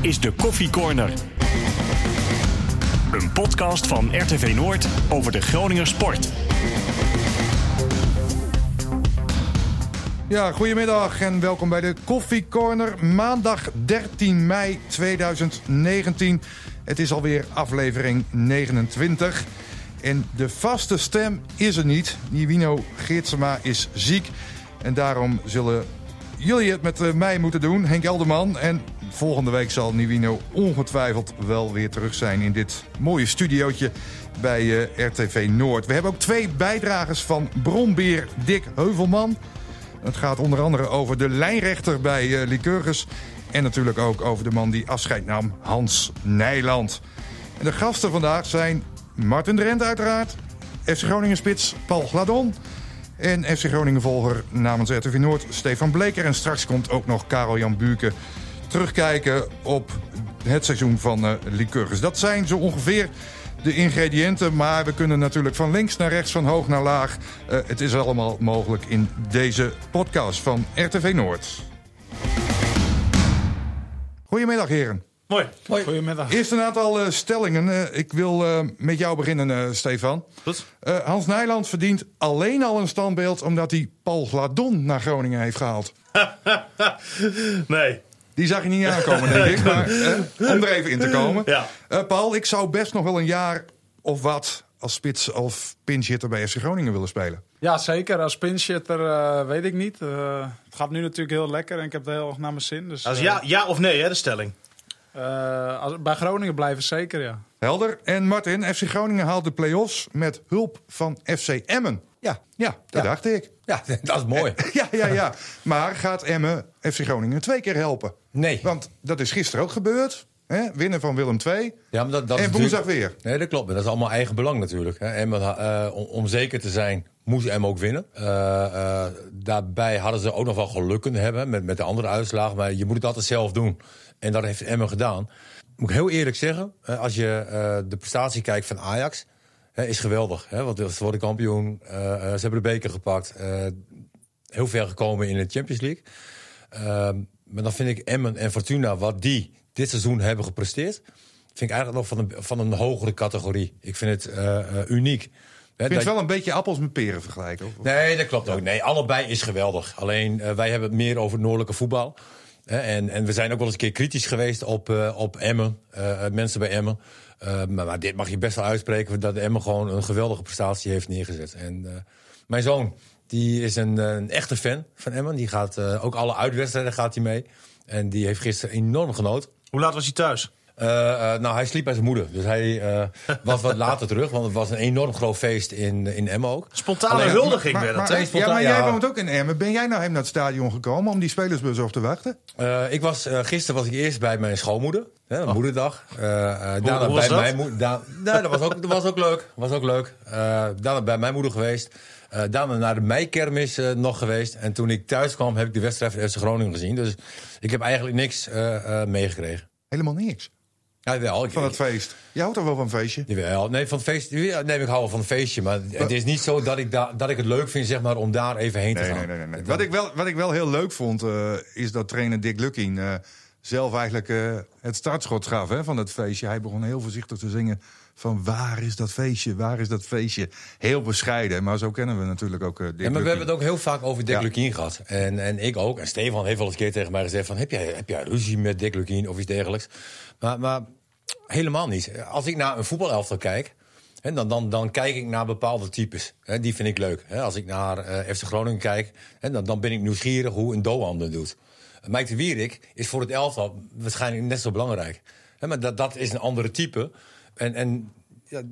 is de Koffie Corner. Een podcast van RTV Noord over de Groninger sport. Ja, goedemiddag en welkom bij de Koffie Corner. Maandag 13 mei 2019. Het is alweer aflevering 29. En de vaste stem is er niet. Nivino Geertsema is ziek. En daarom zullen jullie het met eh, mij moeten doen, Henk Elderman. En volgende week zal Nivino ongetwijfeld wel weer terug zijn in dit mooie studiootje bij uh, RTV Noord. We hebben ook twee bijdragers van Bronbeer Dick Heuvelman. Het gaat onder andere over de lijnrechter bij uh, Lycurgus. En natuurlijk ook over de man die afscheid nam, Hans Nijland. En de gasten vandaag zijn Martin Drent uiteraard. FC Groningen spits Paul Gladon. En FC Groningen volger namens RTV Noord Stefan Bleker. En straks komt ook nog Karel Jan Buurke terugkijken op het seizoen van uh, Lycurgus. Dat zijn zo ongeveer de ingrediënten. Maar we kunnen natuurlijk van links naar rechts, van hoog naar laag. Uh, het is allemaal mogelijk in deze podcast van RTV Noord. Goedemiddag heren. Mooi. Mooi. Goedemiddag. Eerst een aantal uh, stellingen. Uh, ik wil uh, met jou beginnen, Stefan. Goed. Hans Nijland verdient alleen al een standbeeld... omdat hij Paul Gladon naar Groningen heeft gehaald. nee. Die zag je niet aankomen, denk ik. Maar om er even in te komen. Ja. Paul, ik zou best nog wel een jaar of wat... als spits of pinchhitter bij FC Groningen willen spelen. Ja, zeker. Als pinchhitter weet ik niet. het gaat nu natuurlijk heel lekker en ik heb het heel erg naar mijn zin. Dus, Als ja, ja of nee, hè, de stelling. Uh, als, bij Groningen blijven zeker, ja. Helder. En Martin, FC Groningen haalt de play-offs met hulp van FC Emmen. Ja. Ja, dat ja. dacht ik. Ja, dat is mooi. ja, ja, ja. Maar gaat Emmen FC Groningen twee keer helpen? Nee. Want dat is gisteren ook gebeurd. Hè? Winnen van Willem II. Ja, maar dat, dat en woensdag weer. Nee, dat klopt. Dat is allemaal eigen belang natuurlijk. Hè. Emmen, uh, om, om, zeker te zijn, moest Emmen ook winnen. Uh, uh, daarbij hadden ze ook nog wel geluk kunnen hebben met, met de andere uitslagen. Maar je moet het altijd zelf doen. En dat heeft Emmen gedaan. Moet ik heel eerlijk zeggen, als je de prestatie kijkt van Ajax, is geweldig. Hè? Want ze worden kampioen, uh, ze hebben de beker gepakt, heel ver gekomen in de Champions League. Ehm, maar dan vind ik Emmen en Fortuna, wat die dit seizoen hebben gepresteerd, vind ik eigenlijk nog van een, van een hogere categorie. Ik vind het uniek. Ik vind het wel een beetje appels met peren vergelijken. Of? Nee, dat klopt ook. Nee, allebei is geweldig. Alleen wij hebben het meer over het noordelijke voetbal. En, en, we zijn ook wel eens een keer kritisch geweest op, op Emmen, mensen bij Emmen. Uh, maar, dit mag je best wel uitspreken dat Emmen gewoon een geweldige prestatie heeft neergezet. En mijn zoon, die is een, een, echte fan van Emmen. Die gaat ook alle uitwedstrijden gaat hij mee. En die heeft gisteren enorm genoten. Hoe laat was hij thuis? Uh, uh, nou, hij sliep bij zijn moeder. Dus hij uh, was wat later terug. Want het was een enorm groot feest in, in Emmen ook. Spontane Alleen, huldiging maar, werd maar? Ja, maar jij woont ook in Emmen. Ben jij nou hem naar het stadion gekomen om die spelersbus op te wachten? ik was, gisteren was ik eerst bij mijn schoonmoeder. Hè, oh. Moederdag. daarna hoe was bij dat? mijn moeder. Da nou, dat was ook, dat was ook leuk. Was ook leuk. daarna bij mijn moeder geweest. Uh, daarna naar de meikermis uh, nog geweest. En toen ik thuis kwam, heb ik de wedstrijd van FC Groningen gezien. Dus ik heb eigenlijk niks uh, meegekregen. Helemaal niks? Ja, wel. Ik, van het feest. Je houdt toch wel van een feestje? Jawel. Nee, van het feest, nee, ik hou wel van een feestje. Maar het is niet zo dat ik, da dat ik het leuk vind zeg maar, om daar even heen te gaan. Nee, nee, nee. Wat, ik wel, wat ik wel heel leuk vond, is dat trainer Dick Lukking zelf eigenlijk het startschot gaf hè, van het feestje. Hij begon heel voorzichtig te zingen van waar is dat feestje, waar is dat feestje. Heel bescheiden, maar zo kennen we natuurlijk ook uh, Dick ja, maar Lukien. we hebben het ook heel vaak over Dick Ja. Lukien gehad. En, en ik ook. En Stefan heeft wel eens een keer tegen mij gezegd van... heb jij, heb jij ruzie met Dick Lukien of iets dergelijks? Maar, maar helemaal niet. Als ik naar een voetbalelftal kijk... Hè, dan, dan, dan kijk ik naar bepaalde types. Die vind ik leuk. Als ik naar eh, FC Groningen kijk... Dan, dan ben ik nieuwsgierig hoe een Doan dat doet. Mike de Wierik is voor het elftal waarschijnlijk net zo belangrijk. Maar dat, dat is een andere type. En... en ja,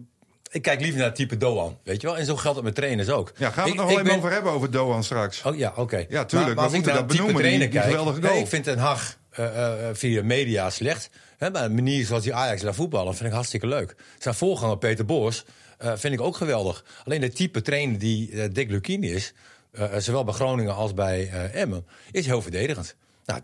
ik kijk liever naar het type Doan, weet je wel? En zo geldt het met trainers ook. Ja, gaan we het nog wel even ben- over hebben over Doan straks. Oh ja, oké. Ja, tuurlijk, we als ik moeten naar dat type benoemen, die- trainer die kijk, geweldige nee, goal. ik vind Den Haag eh, eh, via media slecht. Hè, maar de manier zoals die Ajax laat voetballen vind ik hartstikke leuk. Zijn voorganger Peter Boers eh, vind ik ook geweldig. Alleen de type trainer die Dick Lukien is, zowel bij Groningen als bij Emmen, is heel verdedigend. Nou,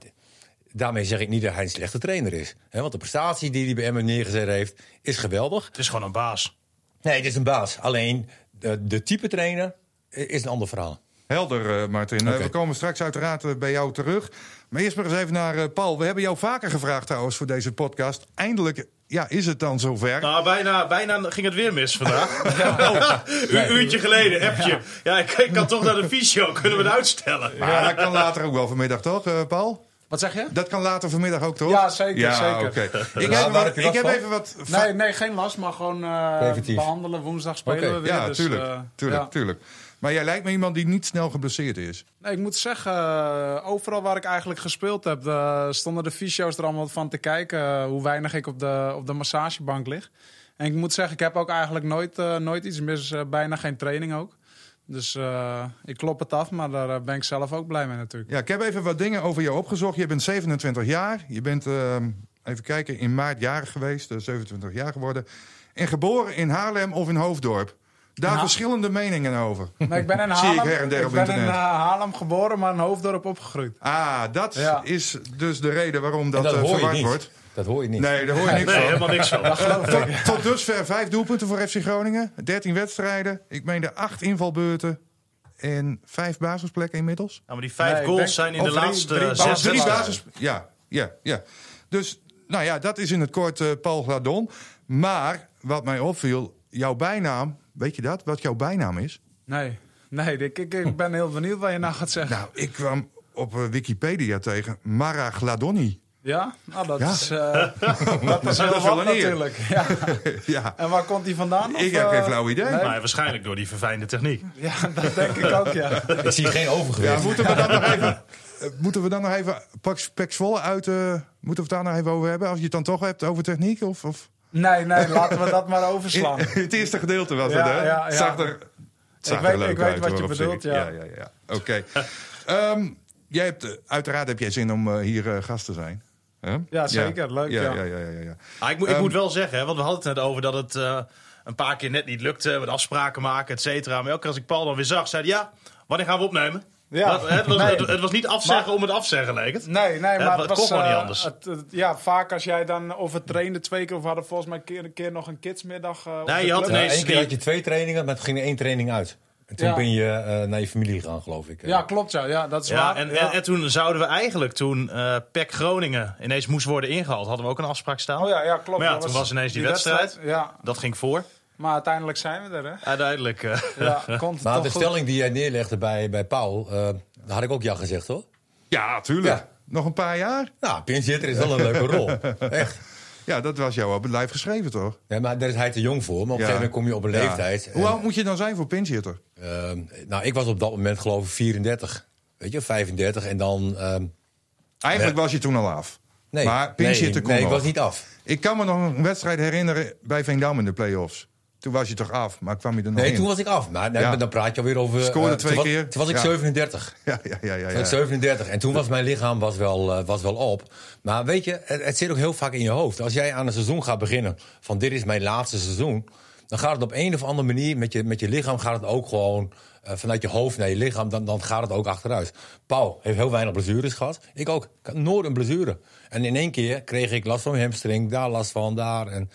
daarmee zeg ik niet dat hij een slechte trainer is. Hè, want de prestatie die hij bij Emmen neergezet heeft, is geweldig. Het is gewoon een baas. Nee, het is een baas. Alleen de, de type trainer is een ander verhaal. Helder, eh, Martin. Eh, we komen straks uiteraard eh, bij jou terug. Maar eerst maar eens even naar eh, Paul. We hebben jou vaker gevraagd trouwens voor deze podcast. Eindelijk ja, is het dan zover. Nou, bijna, bijna ging het weer mis vandaag. Een uurtje geleden, appje. Ja, ik, ik kan toch naar de fysio. Kunnen we het uitstellen? Maar dat kan later ook wel vanmiddag, toch, eh, Paul? Wat zeg je? Dat kan later vanmiddag ook, toch? Ja, zeker, Ja, zeker. oké. Ik, heb, wat- ik heb even wat... Nee, nee, geen last, maar gewoon eh, behandelen. Woensdag spelen we weer. Ja, dus, tuurlijk, eh, tuurlijk, ja. tuurlijk. Maar jij lijkt me iemand die niet snel geblesseerd is. Nee, ik moet zeggen, eh, overal waar ik eigenlijk gespeeld heb, eh, stonden de fysio's er allemaal van te kijken eh, hoe weinig ik op de, op de massagebank lig. En ik moet zeggen, ik heb ook eigenlijk nooit, nooit iets mis, bijna geen training ook. Dus ik klop het af, maar daar ben ik zelf ook blij mee natuurlijk. Ja, ik heb even wat dingen over jou opgezocht. Je bent 27 jaar. Je bent, ehm, even kijken, in maart jarig geweest. eh, 27 jaar geworden. En geboren in Haarlem of in Hoofddorp. Daar Nou. verschillende meningen over. Nee, ik ben in Zie ik Haarlem, her en der ik op ben in eh, Haarlem geboren, maar in Hoofddorp opgegroeid. Ah, dat Ja. is dus de reden waarom dat, dat eh, je verward wordt. Dat hoor je niet. Nee, daar hoor je niks Nee, van. helemaal niks van. Tot, tot dusver vijf doelpunten voor FC Groningen. 13 wedstrijden. Ik meende acht invalbeurten. En vijf basisplekken inmiddels. Nou, maar die vijf Nee, goals denk- zijn in de drie- laatste drie zes drie basis. Ja, ja, ja. Dus, nou ja, dat is in het kort eh, Paul Gladon. Maar wat mij opviel, jouw bijnaam, weet je dat? Wat jouw bijnaam is? Nee, nee ik, ik, ik ben heel benieuwd wat je nou gaat zeggen. Nou, ik kwam op eh, Wikipedia tegen Mara Gladoni. Ja? Nou, dat Ja. is, eh, dat is heel Dat is wat natuurlijk. Ja. ja, En waar komt die vandaan? ik Of, heb eh, geen flauw idee. nee? Maar waarschijnlijk door die verfijnde techniek. Ja, dat denk ik ook, ja. Ik zie geen Ja, overgewicht. moeten we dan nog even... eh, Moeten we dan nog even Pax Zwolle uit... eh, moeten we het daar nog even over hebben? Als je het dan toch hebt over techniek? Of, of? Nee, nee, laten we dat maar overslaan. het eerste gedeelte was Ja, het, hè? ja, ja. Zag er, zag weet- er leuk ik weet wat je hoor, bedoelt, ja. ja, ja, ja. Oké. Ehm, jij hebt, eh, uiteraard heb jij zin om eh, hier eh, gast te zijn. Hè? Ja, zeker. Leuk, ja. ja. Ja, ja, ja, ja. Ah, ik, moet- ik Ehm, moet wel zeggen, hè, want we hadden het net over dat het eh, een paar keer net niet lukte. Met afspraken maken, et cetera. Maar elke keer als ik Paul dan weer zag, zei hij, ja, wanneer gaan we opnemen? Ja. Dat- het, was, Nee. het, het was niet afzeggen Maar- om het afzeggen, leek het. Nee, nee, Ja, maar het het, kon was... gewoon niet eh, anders. het- het- ja, vaak als jij dan... Of het trainde twee keer, of we hadden volgens mij een keer, een keer nog een kidsmiddag. eh, Nee, je had. Ja, ineens Eén keer had je twee trainingen, maar toen ging er één training uit. En toen Ja. ben je eh, naar je familie gegaan, geloof ik. Ja, klopt, ja. ja dat is Ja, waar. en, ja. En, en toen zouden we eigenlijk, toen eh PEC Groningen ineens moest worden ingehaald, hadden we ook een afspraak staan. Oh ja, ja, klopt. Maar ja, toen was ineens die wedstrijd. Ja, Dat ging voor. Maar uiteindelijk zijn we er, hè. Uiteindelijk. eh, Ja, komt het Maar toch de goed. stelling die jij neerlegde bij, bij Paul, eh daar had ik ook ja gezegd hoor. Ja, tuurlijk. Ja. Nog een paar jaar? Nou, pinchitter is wel een leuke rol. Echt. Ja, dat was jou op het lijf geschreven, toch? Ja, maar daar is hij te jong voor. Maar op een gegeven moment kom je op een Ja. leeftijd. Hoe oud moet je dan zijn voor pinchitter? ehm, nou, ik was op dat moment geloof ik 34. Weet je, 35. En dan... ehm, Eigenlijk was je toen al af. nee, Maar pinchitter nee, kon nee, ik was niet af. Ik kan me nog een wedstrijd herinneren bij Veendam in de play-offs. Toen was je toch af, maar kwam je er nog Nee, in? toen was ik af. Maar nee, Ja. dan praat je alweer over... Scoorde eh, twee toen was- keer. Toen was ik Ja. 37. Ja, ja, ja, ja. Was ja. ik 37. En toen was mijn lichaam was wel, eh, was wel op. Maar weet je, het, het zit ook heel vaak in je hoofd. Als jij aan een seizoen gaat beginnen van dit is mijn laatste seizoen... dan gaat het op een of andere manier met je, met je lichaam gaat het ook gewoon... eh, vanuit je hoofd naar je lichaam, dan, dan gaat het ook achteruit. Paul heeft heel weinig blessures gehad. Ik ook. Ik had nooit een blessure. En in één keer kreeg ik last van mijn hamstring, daar last van, daar. En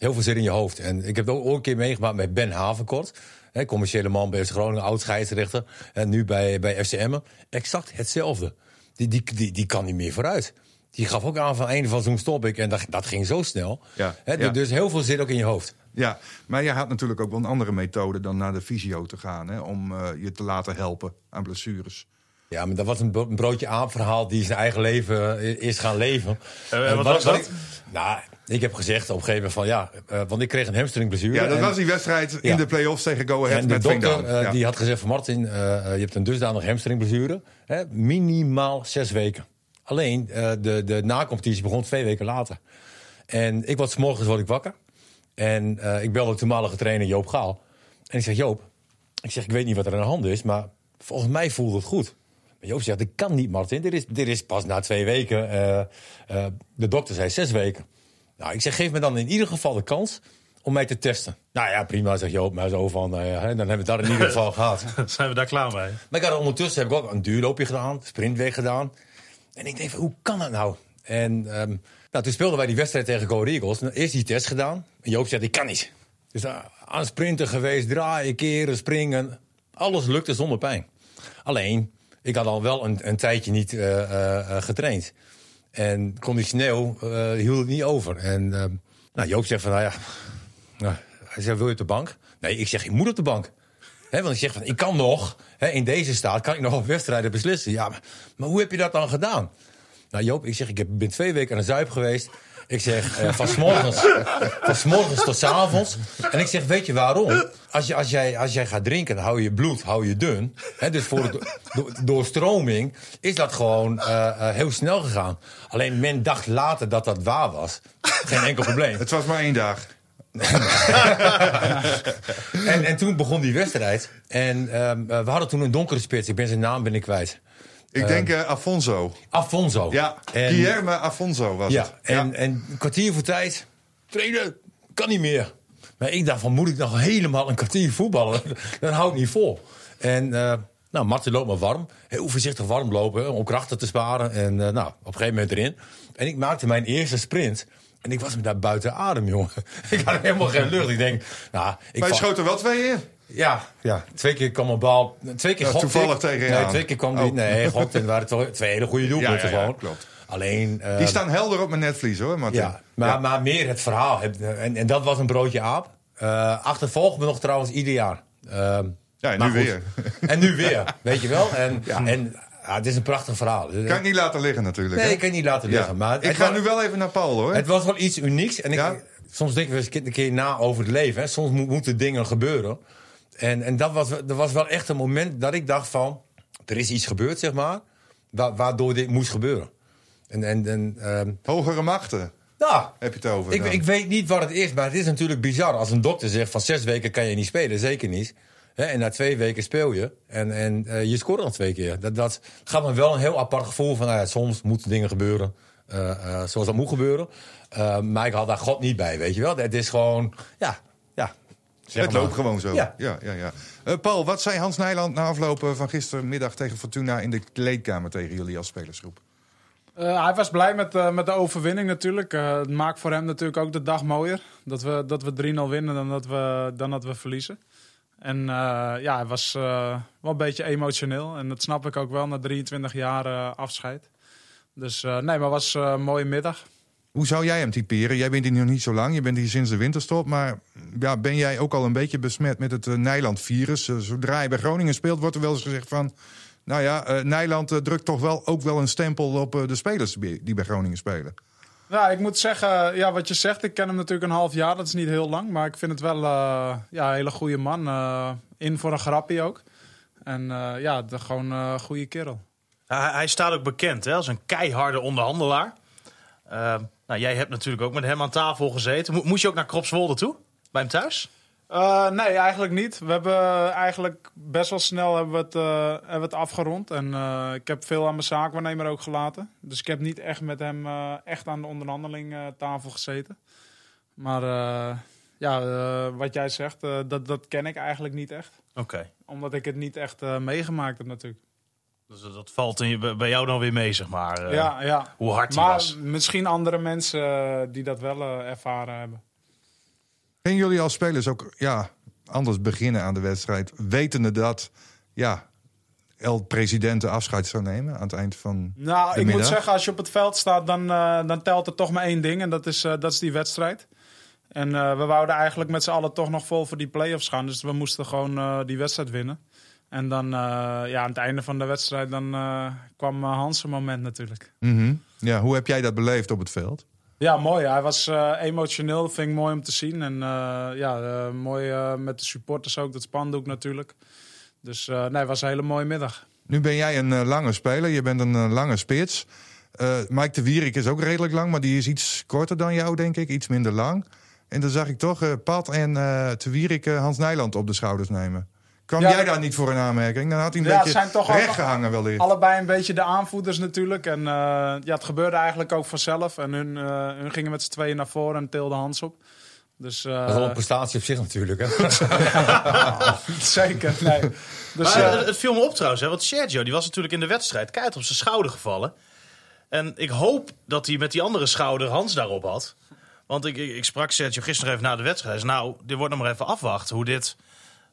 heel veel zit in je hoofd. En ik heb het ook een keer meegemaakt met Ben Havenkort. Hè, commerciële man bij FC Groningen, oud scheidsrechter. En nu bij, bij FCM. Exact hetzelfde. Die, die, die, die kan niet meer vooruit. Die gaf ook aan van einde van zo'n stop ik. En dat, dat ging zo snel. Ja, Hè, ja. Dus heel veel zit ook in je hoofd. Ja, maar je had natuurlijk ook wel een andere methode dan naar de fysio te gaan. Hè, om eh, je te laten helpen aan blessures. Ja, maar dat was een bro- een broodje aan verhaal die zijn eigen leven eh, is gaan leven. Eh, En wat was dat? ik, nou, ik heb gezegd op een gegeven moment van ja, eh, want ik kreeg een hamstringblessure. Ja, dat en- was die wedstrijd in Ja. de play-offs tegen Go Ahead En de met dokter Veendam. eh, Ja. die had gezegd van Martin, eh, je hebt een dusdanig hamstringblessure. Hè, minimaal zes weken. Alleen de, de nacompetitie begon twee weken later. En ik was 's morgens word ik wakker. En ik belde de toenmalige trainer Joop Gaal. En ik zeg, Joop, ik zeg, ik weet niet wat er aan de hand is, maar volgens mij voelt het goed. Maar Joop zegt, dat kan niet, Martin. Dit is, dit is pas na twee weken. De dokter zei zes weken. Nou, ik zeg, geef me dan in ieder geval de kans om mij te testen. Nou ja, prima, zegt Joop. Maar zo van, nou ja, hè, dan hebben we het daar in ieder geval gehad. Zijn we daar klaar mee? Maar ik had ondertussen heb ik ook een duurloopje gedaan, sprintweg gedaan. En ik denk, van, hoe kan dat nou? En ehm, nou, toen speelden wij die wedstrijd tegen Go Eagles. En Eerst die test gedaan. En Joop zegt, ik kan niet. Dus uh, aan sprinten geweest, draaien, keren, springen. Alles lukte zonder pijn. Alleen, ik had al wel een, een tijdje niet eh, eh, eh, getraind. En conditioneel eh, hield het niet over. En eh, nou, Joop zegt van, nou ja... Nou, hij zegt, wil je op de bank? Nee, ik zeg, ik moet op de bank. Hè, want ik zeg van, ik kan nog, in deze staat kan ik nog op wedstrijden beslissen. Ja, maar hoe heb je dat dan gedaan? Nou Joop, ik zeg, ik ben twee weken aan de Zuip geweest. Ik zeg, eh, van, 's morgens, van 's morgens tot 's avonds. En ik zeg, weet je waarom? Als, je, als, jij, als jij gaat drinken, dan hou je bloed hou je dun. Hè, dus voor de do- do- doorstroming is dat gewoon eh, eh, heel snel gegaan. Alleen men dacht later dat dat waar was. Geen enkel probleem. Het was maar één dag. En, en toen begon die wedstrijd. En ehm, eh, we hadden toen een donkere spits. Ik ben zijn naam ben ik kwijt. Ik denk eh, Afonso. Afonso. Ja, En- Guillermo Afonso was Ja, het. en, en een kwartier voor tijd. Trainen, kan niet meer. Maar ik dacht van, moet ik nog helemaal een kwartier voetballen? Dat hou ik niet vol. En eh nou, Martin loopt maar warm. Heel voorzichtig warm lopen, om krachten te sparen. En eh, nou, op een gegeven moment erin. En ik maakte mijn eerste sprint. En ik was me daar buiten adem, jongen. ik had helemaal geen lucht. Ik denk, nou... Ik Maar je val- schoot er wel twee in. Ja, ja, twee keer kwam een bal. Twee keer Ja, toevallig ik. tegen Nee, twee keer kwam die. Oh. Nee, gokte. Het waren toch twee hele goede doelpunten Ja, gewoon. klopt. Alleen. eh, Die staan helder op mijn netvlies hoor, Martin. ja, maar, maar meer het verhaal. En, en dat was een broodje aap. Eh achtervolgt me nog trouwens ieder jaar. Ehm, Ja, en nu goed. weer. En nu weer, weet je wel. En, en ja, het is een prachtig verhaal. Kan ik niet laten liggen natuurlijk. nee, hè? ik kan het niet laten Ja. liggen. Maar ik ga was- nu wel even naar Paul hoor. het was wel iets unieks. En ik, Ja? soms denken we eens een keer na over het leven. Hè. Soms mo- moeten dingen gebeuren. En, en dat, was, dat was wel echt een moment dat ik dacht van... Er is iets gebeurd, zeg maar, wa- waardoor dit moest gebeuren. En, en, en ehm, Hogere machten nou, heb je het over. ik, dan. ik weet niet wat het is, maar het is natuurlijk bizar. Als een dokter zegt van zes weken kan je niet spelen, zeker niet. En na twee weken speel je en, en eh, je scoort nog twee keer. Dat, dat gaat me wel een heel apart gevoel van... Nou ja, soms moeten dingen gebeuren eh, eh, zoals dat moet gebeuren. Maar ik had daar God niet bij, weet je wel. Het is gewoon, ja, ja. Zeg het maar. loopt gewoon zo. Ja. Ja. Ja, ja, Eh, Paul, wat zei Hans Nijland na afloop eh, van gistermiddag tegen Fortuna in de kleedkamer tegen jullie als spelersgroep? Eh, hij was blij met, eh, met de overwinning natuurlijk. Eh, het maakt voor hem natuurlijk ook de dag mooier. Dat we, dat we 3-0 winnen dan dat we, dan dat we verliezen. En eh, ja, hij was eh, wel een beetje emotioneel. En dat snap ik ook wel na 23 jaar eh, afscheid. Dus eh, nee, maar het was een mooie middag. Hoe zou jij hem typeren? Jij bent hier nog niet zo lang, je bent hier sinds de winterstop. Maar ja, ben jij ook al een beetje besmet met het eh, Nijland-virus? Eh, zodra je bij Groningen speelt, wordt er wel eens gezegd van... Nou ja, eh, Nijland drukt toch wel ook wel een stempel op de spelers die bij Groningen spelen. Ja, ik moet zeggen, ja, wat je zegt, ik ken hem natuurlijk een half jaar. Dat is niet heel lang, maar ik vind het wel eh, ja, een hele goede man. eh, in voor een grappie ook. En eh, ja, de, gewoon een goede kerel. Hij, hij staat ook bekend hè, als een keiharde onderhandelaar. Eh, nou, jij hebt natuurlijk ook met hem aan tafel gezeten. Mo- moest je ook naar Kropswolde toe? Bij hem thuis? Eh, nee, eigenlijk niet. We hebben eigenlijk best wel snel hebben we het, eh, hebben we het afgerond. En eh, ik heb veel aan mijn zaakwaarnemer ook gelaten. Dus ik heb niet echt met hem echt aan de onderhandeling tafel gezeten. Maar ja, wat jij zegt, dat, dat ken ik eigenlijk niet echt. Oké. Omdat ik het niet echt meegemaakt heb natuurlijk. Dus dat- valt in je- bij jou dan weer mee, zeg maar. eh, ja, ja. Hoe hard hij Maar was. misschien andere mensen eh, die dat wel eh, ervaren hebben. Gingen jullie als spelers ook ja, anders beginnen aan de wedstrijd, wetende dat ja, El Presidente afscheid zou nemen aan het eind van Nou, de ik middag? moet zeggen, als je op het veld staat, dan, dan telt er toch maar één ding. En dat is, dat is die wedstrijd. En eh, we wouden eigenlijk met z'n allen toch nog vol voor die play-offs gaan. Dus we moesten gewoon eh, die wedstrijd winnen. En dan, eh, ja, aan het einde van de wedstrijd, dan eh, kwam uh, Hans een moment natuurlijk. Mhm. Ja, hoe heb jij dat beleefd op het veld? Ja, mooi. Hij was eh, emotioneel. Dat vind ik mooi om te zien. En eh, ja, eh, mooi eh, met de supporters ook. Dat spandoek natuurlijk. Dus eh, nee, het was een hele mooie middag. Nu ben jij een eh, lange speler, je bent een eh, lange spits. Eh, Mike de Wierik is ook redelijk lang, maar die is iets korter dan jou, denk ik. Iets minder lang. En dan zag ik toch eh Pat en eh te Wierik eh, Hans Nijland op de schouders nemen. Kwam Ja, jij daar niet voor een aanmerking? Dan had hij een Ja, beetje zijn toch recht gehangen wellicht. Allebei een beetje de aanvoerders natuurlijk. En eh, ja, het gebeurde eigenlijk ook vanzelf. En hun, eh, hun gingen met z'n tweeën naar voren en tilden Hans op. Dus eh, Dat is wel een prestatie op zich natuurlijk. Hè? zeker, nee. Dus, Maar eh, het, viel me op trouwens, hè, want Sergio die was natuurlijk in de wedstrijd keihard op zijn schouder gevallen. En ik hoop dat hij met die andere schouder Hans daarop had. Want ik, ik, ik sprak Sergio gisteren even na de wedstrijd. Hij zei, nou, dit wordt nog maar even afwachten hoe dit, eh,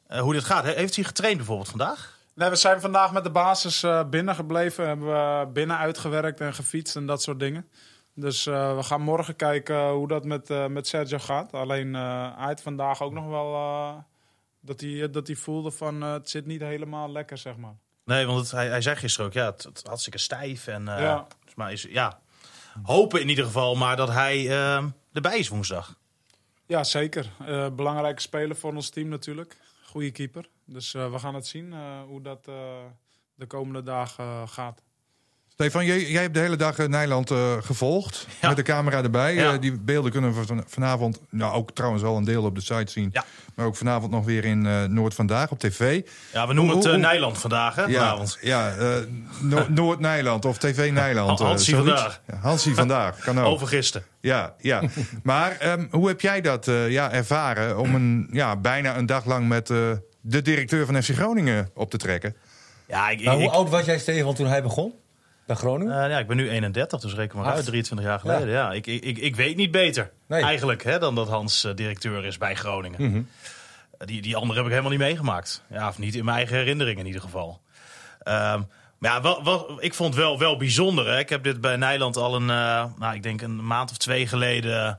hoe dit gaat. He- Heeft hij getraind bijvoorbeeld vandaag? Nee, we zijn vandaag met de basis eh, binnen gebleven. Hebben we binnen uitgewerkt en gefietst en dat soort dingen. Dus eh, we gaan morgen kijken hoe dat met, eh, met Sergio gaat. Alleen eh, hij had vandaag ook nog wel eh, dat, hij, dat hij voelde van eh, het zit niet helemaal lekker, zeg maar. Nee, want het- hij, hij zei gisteren ook, ja, het, het hartstikke stijf. En, eh, Ja. maar is, ja, hopen in ieder geval maar dat hij eh, erbij is woensdag. Ja, zeker. Eh, belangrijke speler voor ons team natuurlijk. Goede keeper. Dus eh, we gaan het zien eh, hoe dat de komende dagen gaat. Stefan, jij, jij hebt de hele dag eh, Nijland eh, gevolgd. Ja. Met de camera erbij. Ja. Eh, die beelden kunnen we van- vanavond, nou ook trouwens wel een deel op de site zien. Ja. Maar ook vanavond nog weer in eh, Noord Vandaag op tv. Ja, we noemen Hoe- het eh, hoe- Nijland vandaag, hè, Ja, vanavond. ja eh, No- Noord-Nijland of TV Nijland. eh, Hansie vandaag. Ja, Hansie vandaag, kan ook. Over gisteren. Ja, ja. maar ehm, hoe heb jij dat eh, ja, ervaren om een, ja, bijna een dag lang met eh, de directeur van FC Groningen op te trekken? Ja, ik, Maar ik, hoe oud was jij, Stefan, toen hij begon? Bij Groningen? eh, ja, ik ben nu 31, dus reken maar Acht. uit, 23 jaar geleden. Ja. Ik, ik, ik, ik weet niet beter Nee. eigenlijk hè, dan dat Hans eh, directeur is bij Groningen. Mhm. Eh, Die, die andere heb ik helemaal niet meegemaakt. Ja, of niet in mijn eigen herinnering in ieder geval. Ehm, maar ja, wel, wel, ik vond het wel, wel bijzonder. Hè. Ik heb dit bij Nijland al een, nou, ik denk een maand of twee geleden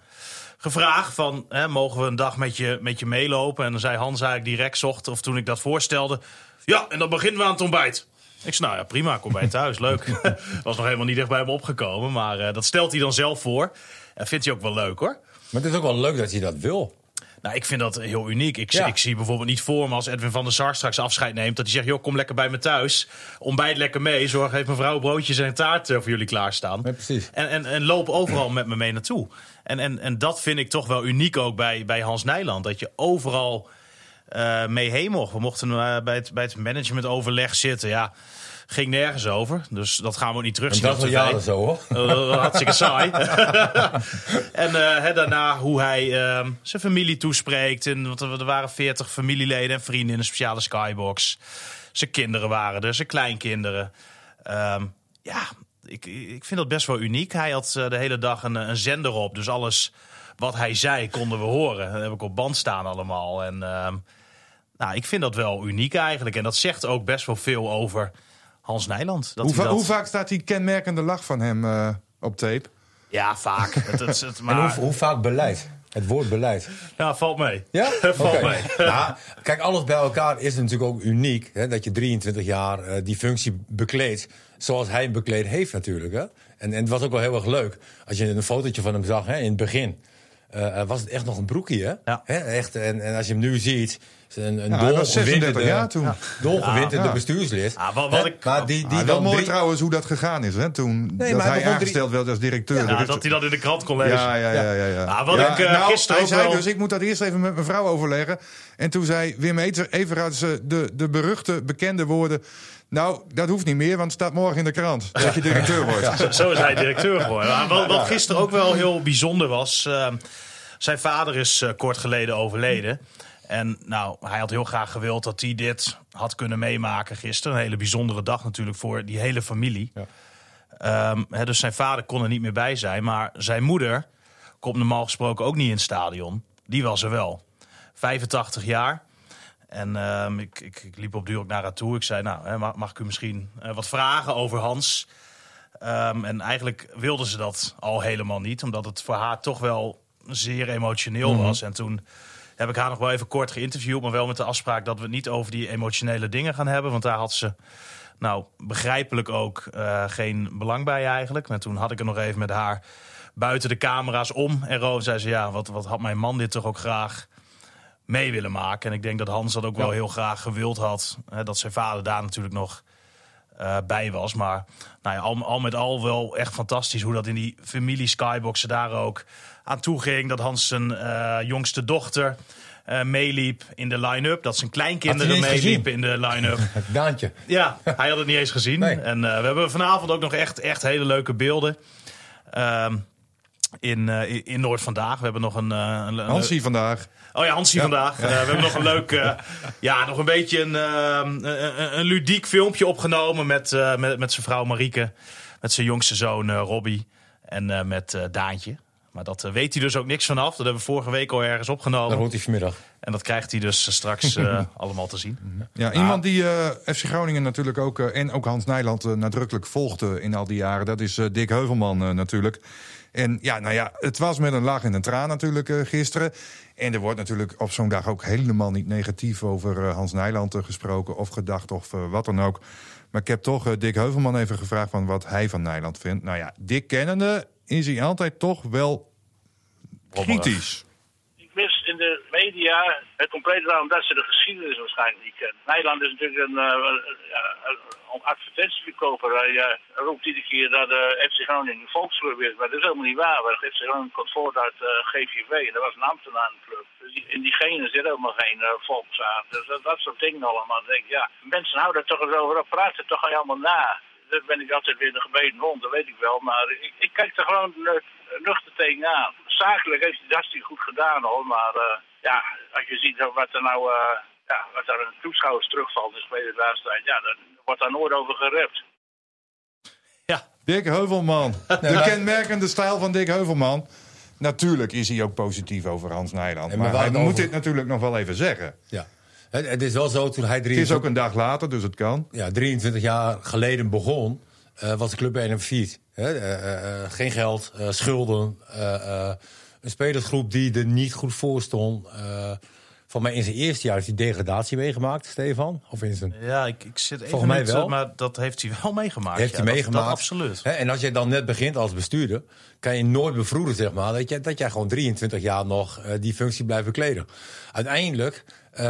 gevraagd van, hè, mogen we een dag met je, met je meelopen? En dan zei Hans eigenlijk direct, zocht, of toen ik dat voorstelde, ja, en dan beginnen we aan het ontbijt. Ik zei, nou ja, prima, kom bij thuis, leuk. Was nog helemaal niet echt bij hem opgekomen, maar eh, dat stelt hij dan zelf voor. En vindt hij ook wel leuk hoor. Maar het is ook wel leuk dat je dat wil. Nou, ik vind dat heel uniek. Ik, Ja. ik zie bijvoorbeeld niet voor me als Edwin van der Sar straks afscheid neemt... dat hij zegt, joh, kom lekker bij me thuis. Ontbijt lekker mee. Zorg, heeft mevrouw broodjes en taart voor jullie klaarstaan. Ja, precies. En, en, en loop overal met me mee naartoe. En, en, en dat vind ik toch wel uniek ook bij, bij Hans Nijland. Dat je overal eh, mee heen mocht. We mochten eh, bij, het, bij het managementoverleg zitten. Ja, ging nergens over. Dus dat gaan we ook niet En terugzien dat is al tv. jaren zo, hoor. Eh, hartstikke saai. en eh, daarna hoe hij ehm, zijn familie toespreekt. En, want er waren veertig familieleden en vrienden in een speciale skybox. Zijn kinderen waren er, zijn kleinkinderen. Ehm, ja, ik, ik vind dat best wel uniek. Hij had de hele dag een, een zender op. Dus alles wat hij zei konden we horen. Dat heb ik op band staan allemaal. En ehm, nou, ik vind dat wel uniek eigenlijk. En dat zegt ook best wel veel over Hans Nijland. Dat Hoe, hij va- dat... hoe vaak staat die kenmerkende lach van hem eh, op tape? Ja, vaak. het, het, het- maar... En hoe, hoe vaak beleid? Het woord beleid. Ja, valt mee. Ja? Valt mee. Nou, kijk, alles bij elkaar is natuurlijk ook uniek. Hè, dat je 23 jaar eh, die functie bekleedt zoals hij hem bekleed heeft natuurlijk. Hè. En, en het was ook wel heel erg leuk. Als je een fotootje van hem zag hè, in het begin. eh, was het echt nog een broekje, hè? Ja. Hè, echt, en, en als je hem nu ziet, een, een Ja, hij was 36 dolgewinterde- jaar toen. dolgewinterde Ja. bestuurslid. Ja, wat- wat ik- maar die, die Ah, wel mooi drie- trouwens hoe dat gegaan is. Hè, toen dat hij hij begon drie- aangesteld werd als directeur. Ja, dat hij dat in de krant kon lezen. ja, ja, ja, ja, ja. Ah, wat Ja, ik, eh, nou, gisteren hij zei wel- dus, ik moet dat eerst even met mijn vrouw overleggen. En toen zei Wim Eter- Everhardse de, de beruchte, bekende woorden... Nou, dat hoeft niet meer, want het staat morgen in de krant. Dat je directeur wordt. Zo- Zo is hij directeur geworden. Maar wat, wat gisteren ook wel heel bijzonder was. ehm, zijn vader is eh, kort geleden overleden. En nou, hij had heel graag gewild dat hij dit had kunnen meemaken gisteren. Een hele bijzondere dag natuurlijk voor die hele familie. Ehm, hè, dus zijn vader kon er niet meer bij zijn. Maar zijn moeder komt normaal gesproken ook niet in het stadion. Die was er wel. 85 jaar. En ehm, ik, ik, ik liep op duur ook naar haar toe. Ik zei, nou, mag, mag ik u misschien eh, wat vragen over Hans? Ehm, en eigenlijk wilde ze dat al helemaal niet. Omdat het voor haar toch wel zeer emotioneel was. En toen heb ik haar nog wel even kort geïnterviewd. Maar wel met de afspraak dat we het niet over die emotionele dingen gaan hebben. Want daar had ze, nou, begrijpelijk ook eh, geen belang bij eigenlijk. En toen had ik het nog even met haar buiten de camera's om. En Ro zei ze, ja, wat, wat had mijn man dit toch ook graag mee willen maken. En ik denk dat Hans dat ook wel heel graag gewild had. Hè, dat zijn vader daar natuurlijk nog eh, bij was. Maar nou ja, al, al met al wel echt fantastisch hoe dat in die familie Skyboxen daar ook aan toe ging. Dat Hans zijn eh, jongste dochter eh, meeliep in de line-up. Dat zijn kleinkinderen meeliepen in de line-up. Daantje. Ja, hij had het niet eens gezien. Nee. En we hebben vanavond ook nog echt, echt hele leuke beelden. Ehm, in, eh, in- in Noord vandaag. We hebben nog een. eh, een, Hansie vandaag. Oh ja, Hansie vandaag. Eh, we hebben nog een leuk, ja, nog een beetje een, een, ludiek filmpje opgenomen met, met, met zijn vrouw Marieke. Met zijn jongste zoon Robbie. En met Daantje. maar dat weet hij dus ook niks vanaf. Dat hebben we vorige week al ergens opgenomen. Dat hoort hij vanmiddag. En dat krijgt hij dus straks allemaal te zien. Ja, iemand die FC Groningen natuurlijk ook, en ook Hans Nijland nadrukkelijk volgde in al die jaren, dat is Dick Heuvelman natuurlijk. En ja, nou ja, het was met een lach en een traan natuurlijk eh, gisteren. En er wordt natuurlijk op zo'n dag ook helemaal niet negatief over eh, Hans Nijland eh, gesproken of gedacht of wat dan ook. Maar ik heb toch Dick Heuvelman even gevraagd van wat hij van Nijland vindt. Nou ja, Dick kennende is hij altijd toch wel kritisch. Ik mis in de media het complete verhaal omdat ze de geschiedenis waarschijnlijk niet kennen. Nederland is natuurlijk een, uh, ja, een advertentieverkoper. Hij uh, roept iedere keer dat de uh, FC Groningen een volksclub is. Maar dat is helemaal niet waar. Want FC Groningen komt voort uit uh, GVV. Dat was een ambtenarenclub. Dus in diegene zit helemaal geen volksaard. Dus dat, soort dingen allemaal. Denk ja, mensen houden er toch eens over op. Praten toch allemaal na. Dat ben ik altijd weer de gebeten rond, dat weet ik wel. Maar ik, ik kijk er gewoon nuchter tegenaan. Zakelijk heeft hij dat goed gedaan hoor. Maar ja, als je ziet wat er nou ja, wat er een toeschouwers terugvalt in de wedstrijd, ja, dan wordt daar nooit over gerept. Ja. Dick Heuvelman. De kenmerkende stijl van Dick Heuvelman. Natuurlijk is hij ook positief over Hans Nijland. Maar, hij over... moet dit natuurlijk nog wel even zeggen. Ja. Het, het is wel zo toen hij... 23... Het is ook een dag later, dus het kan. Ja, 23 jaar geleden begon, uh, was de club bij een failliet. Uh, uh, geen geld, schulden. een spelersgroep die er niet goed voor stond. Van mij in zijn eerste jaar heeft hij degradatie meegemaakt, Stefan? Of in zijn... Ja, ik, ik zit even Volgens mij wel. maar dat heeft hij wel meegemaakt. Heeft ja, hij meegemaakt. Dat, absoluut. He, en als je dan net begint als bestuurder, kan je nooit bevroeden, zeg maar, dat, je, dat jij gewoon 23 jaar nog uh, die functie blijft bekleden. Uiteindelijk uh,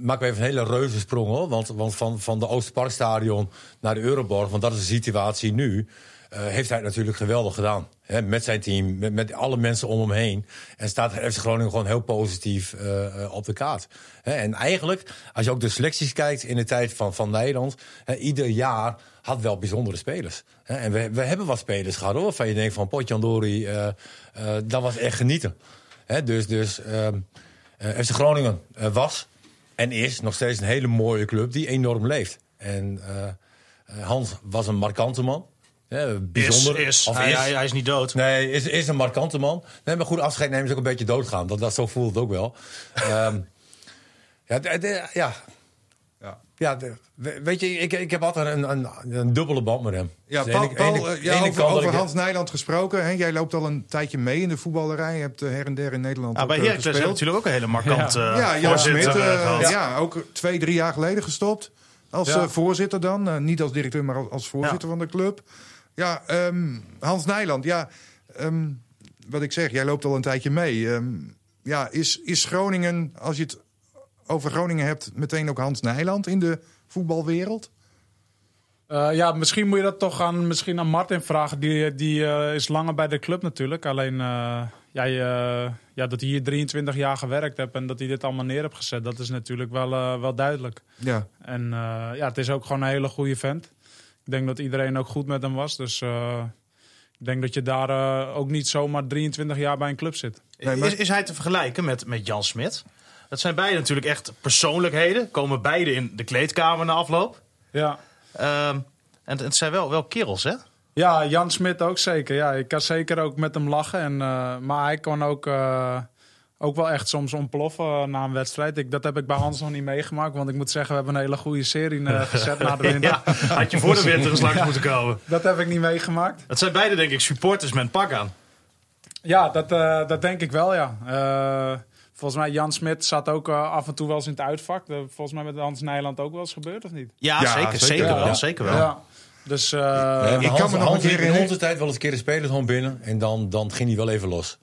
maken we even een hele reuze sprong, hoor. Want, want van, van de Oosterparkstadion naar de Euroborg, want dat is de situatie nu. Uh, heeft hij natuurlijk geweldig gedaan. Hè, met zijn team, met, alle mensen om hem heen. En staat FC Groningen gewoon heel positief uh, op de kaart. Hè, en eigenlijk, als je ook de selecties kijkt in de tijd van, van Nederland... Hè, ieder jaar had wel bijzondere spelers. En we, we hebben wat spelers gehad, hoor. Van je denkt van Potjandori, uh, dat was echt genieten. Dus dus FC Groningen was en is nog steeds een hele mooie club die enorm leeft. En Hans was een markante man. Ja, bijzonder. Is, is. Of hij, is. Hij, hij, is niet dood. Nee, is, is een markante man. Nee, maar goed, afscheid nemen is ook een beetje doodgaan. Dat, dat, zo voelt het ook wel. um, ja, de, de, ja. Ja, ja de, weet je, ik, ik heb altijd een, een, een dubbele band met hem. Ja, Paul, ene, Paul, ene, ja, ene over, over Hans Nijland gesproken. Hè? Jij loopt al een tijdje mee in de voetballerij. Je hebt her en der in Nederland ah, Bij Heracles heeft natuurlijk ook een hele markante ja. ja, Jan Smit, uh, ja. ja, ook twee, drie jaar geleden gestopt. Als ja. uh, voorzitter dan. Uh, niet als directeur, maar als, als voorzitter van de club. Ja, um, Hans Nijland, ja, um, wat ik zeg, jij loopt al een tijdje mee. Um, ja, is, is Groningen, als je het over Groningen hebt, meteen ook Hans Nijland in de voetbalwereld? Uh, ja, misschien moet je dat toch aan, misschien aan Martin vragen. Die, die uh, is langer bij de club natuurlijk. Alleen uh, jij, ja, dat hij hier 23 jaar gewerkt hebt en dat hij dit allemaal neer hebt gezet, dat is natuurlijk wel, wel duidelijk. Ja. En ja, het is ook gewoon een hele goede vent. Ik denk dat iedereen ook goed met hem was. Dus uh, ik denk dat je daar uh, ook niet zomaar 23 jaar bij een club zit. Nee, maar... is, is, hij te vergelijken met, met Jan Smit? Dat zijn beide natuurlijk echt persoonlijkheden. Komen beide in de kleedkamer na afloop. Ja. Uh, en het zijn wel, wel kerels, hè? Ja, Jan Smit ook zeker. Ja, ik kan zeker ook met hem lachen. En, uh, maar hij kon ook ook wel echt soms ontploffen na een wedstrijd. Ik, dat heb ik bij Hans nog niet meegemaakt. Want ik moet zeggen, we hebben een hele goede serie uh, gezet na de winter. ja, had je voor de winter eens langs ja, moeten komen. Dat heb ik niet meegemaakt. Het zijn beide denk ik supporters met pak aan. Ja, dat, uh, dat denk ik wel, ja. Uh, volgens mij, Jan Smit zat ook af en toe wel eens in het uitvak. Dat, volgens mij met Hans Nijland ook wel eens gebeurd, of niet? Ja, ja zeker, zeker, zeker, wel. Zeker wel. Ja. Dus, ik Hans, kan me nog een keer in onze tijd wel eens een keer de spelers gewoon binnen. En dan, dan ging hij wel even los.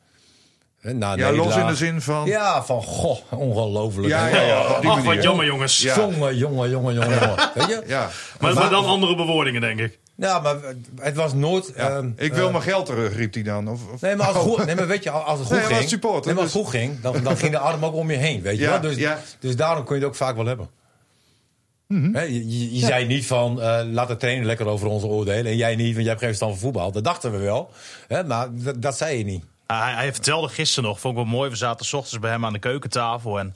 Na ja, los in de zin van... Ja, van goh, ongelooflijk. Ja, ja, ja, Ach, wat jammer jongens. Ja. Jongen, jongen, jongen, jongen. Weet je? Ja. Maar, maar dan andere bewoordingen, denk ik. Ja, maar het was nooit... Ja. Um, ik wil uh, mijn geld terug, riep hij dan. Of, of... Nee, maar als het goed, nee, maar weet je, als het goed nee, ging... Support, nee, maar als het goed ging, dan, dan ging de arm ook om je heen, weet je wel? Dus, dus daarom kun je het ook vaak wel hebben. Mm -hmm. He, je, je, je zei niet van, uh, laat de trainer lekker over onze oordelen. En jij niet, want jij hebt geen verstand van voetbal. Dat dachten we wel. He, maar dat zei je niet. Hij, hij, vertelde gisteren nog, vond ik wel mooi. We zaten s ochtends bij hem aan de keukentafel. En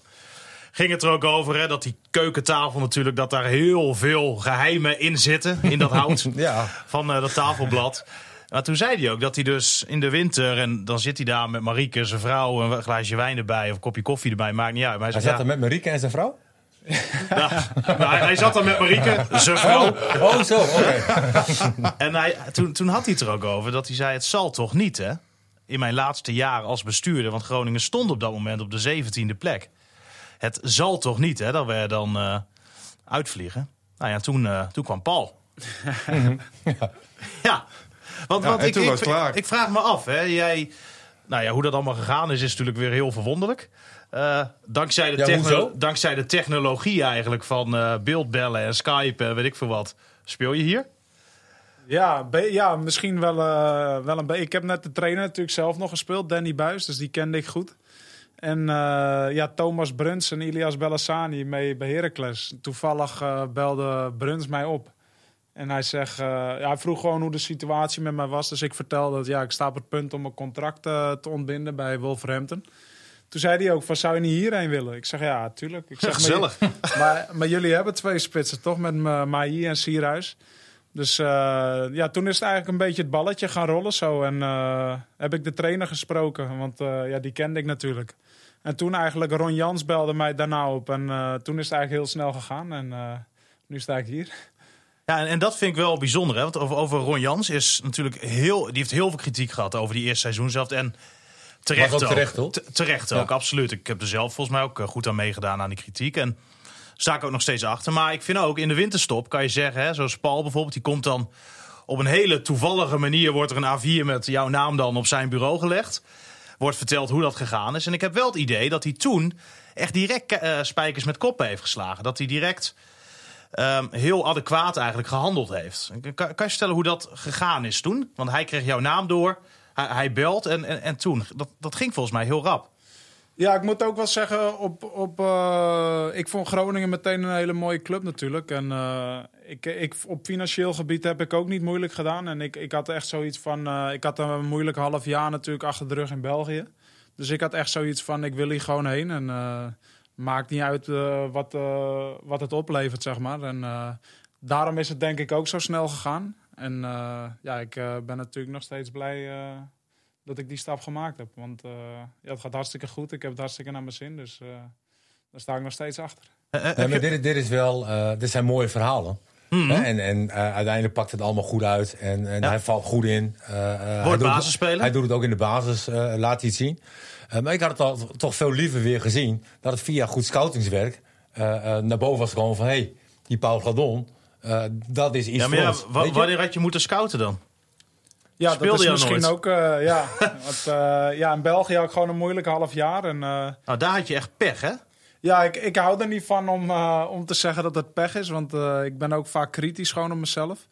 ging het er ook over hè, dat die keukentafel natuurlijk, dat daar heel veel geheimen in zitten. In dat hout ja. van uh, dat tafelblad. Maar toen zei hij ook dat hij dus in de winter... en dan zit hij daar met Marieke, zijn vrouw... een glaasje wijn erbij of een kopje koffie erbij, maakt niet uit. Maar Hij hij, zat er met Marieke en zijn vrouw? ja, nou, hij, hij zat dan met Marieke, zijn vrouw. Oh, zo, oké. En hij, toen, toen had hij het er ook over dat hij zei: Het zal toch niet, hè? In mijn laatste jaar als bestuurder, want Groningen stond op dat moment op de 17e plek. Het zal toch niet, hè, dat we er dan eh, uitvliegen. Nou ja, toen, eh, toen kwam Paul. ja, want, Ja, want ik, ik, ik vraag me af, hè, jij, nou ja, hoe dat allemaal gegaan is, is natuurlijk weer heel verwonderlijk. Eh, dankzij, de Ja, dankzij de technologie eigenlijk van beeldbellen en Skype en weet ik veel wat. Speel je hier? Ja, ja misschien wel, eh, wel een beetje. Ik heb net de trainer natuurlijk zelf nog gespeeld, Danny Buis, dus die kende ik goed. En eh, ja, Thomas Bruns en Ilias Bellassani mee bij Heracles. Toevallig eh, belde Bruns mij op. En hij, zegt, ja, hij vroeg gewoon hoe de situatie met mij was. Dus ik vertelde dat ja, ik sta op het punt om mijn contract te ontbinden bij Wolverhampton. Toen zei hij ook van, zou je niet hierheen willen? Ik zeg, ja, tuurlijk. Ik zeg, maar- Gezellig. maar, maar jullie hebben twee spitsen, toch? Met Ma- Maï en Sierhuis. Dus eh, ja, toen is het eigenlijk een beetje het balletje gaan rollen zo. En eh, heb ik de trainer gesproken, want eh, ja, die kende ik natuurlijk. En toen eigenlijk Ron Jans belde mij daarna op. En eh, toen is het eigenlijk heel snel gegaan. En eh, nu sta ik hier. Ja, en, en dat vind ik wel bijzonder. Hè? Want over, over Ron Jans is natuurlijk heel. Die heeft heel veel kritiek gehad over die eerste seizoen zelf. En terecht ook ook. terecht, ook, absoluut. Ik heb er zelf volgens mij ook goed aan meegedaan aan die kritiek. En sta ik ook nog steeds achter. Maar ik vind ook in de winterstop kan je zeggen, hè, zoals Paul bijvoorbeeld, die komt dan op een hele toevallige manier. Wordt er een A4 met jouw naam dan op zijn bureau gelegd. Wordt verteld hoe dat gegaan is. En ik heb wel het idee dat hij toen echt direct eh, spijkers met koppen heeft geslagen. Dat hij direct ehm, heel adequaat eigenlijk gehandeld heeft. Kan, kan je stellen hoe dat gegaan is toen? Want hij kreeg jouw naam door, hij, hij belt en, en, en toen. Dat, dat ging volgens mij heel rap. Ja, ik moet ook wel zeggen, op, op, eh, ik vond Groningen meteen een hele mooie club natuurlijk. En eh, ik, ik, op financieel gebied heb ik ook niet moeilijk gedaan. En ik, ik had echt zoiets van, eh, ik had een moeilijk half jaar natuurlijk achter de rug in België. Dus ik had echt zoiets van, ik wil hier gewoon heen. En maakt niet uit wat, wat het oplevert, zeg maar. En daarom is het denk ik ook zo snel gegaan. En ja, ik ben natuurlijk nog steeds blij... dat ik die stap gemaakt heb. Want eh, ja, het gaat hartstikke goed. Ik heb het hartstikke naar mijn zin. Dus eh, daar sta ik nog steeds achter. Eh, Nee, maar dit, dit is wel, eh, dit zijn mooie verhalen. Mhm. Hè, En, en uiteindelijk pakt het allemaal goed uit. En, en Ja. hij valt goed in. Hij Wordt doet- basisspeler? Hij doet het ook in de basis, eh, laat hij het zien. Maar ik had het al, toch veel liever weer gezien... dat het via goed scoutingswerk eh, eh, naar boven was gekomen van... hé, hey, die Paul Gladon, eh, dat is iets ja, maar wanneer had je moeten scouten dan? Ja, Speelde dat is misschien nooit? ook... eh, ja, want, eh, ja, in België had ik gewoon een moeilijk half jaar. En, eh, Nou, daar had je echt pech, hè? ja, ik, ik hou er niet van om, om te zeggen dat het pech is. Want ik ben ook vaak kritisch gewoon op mezelf.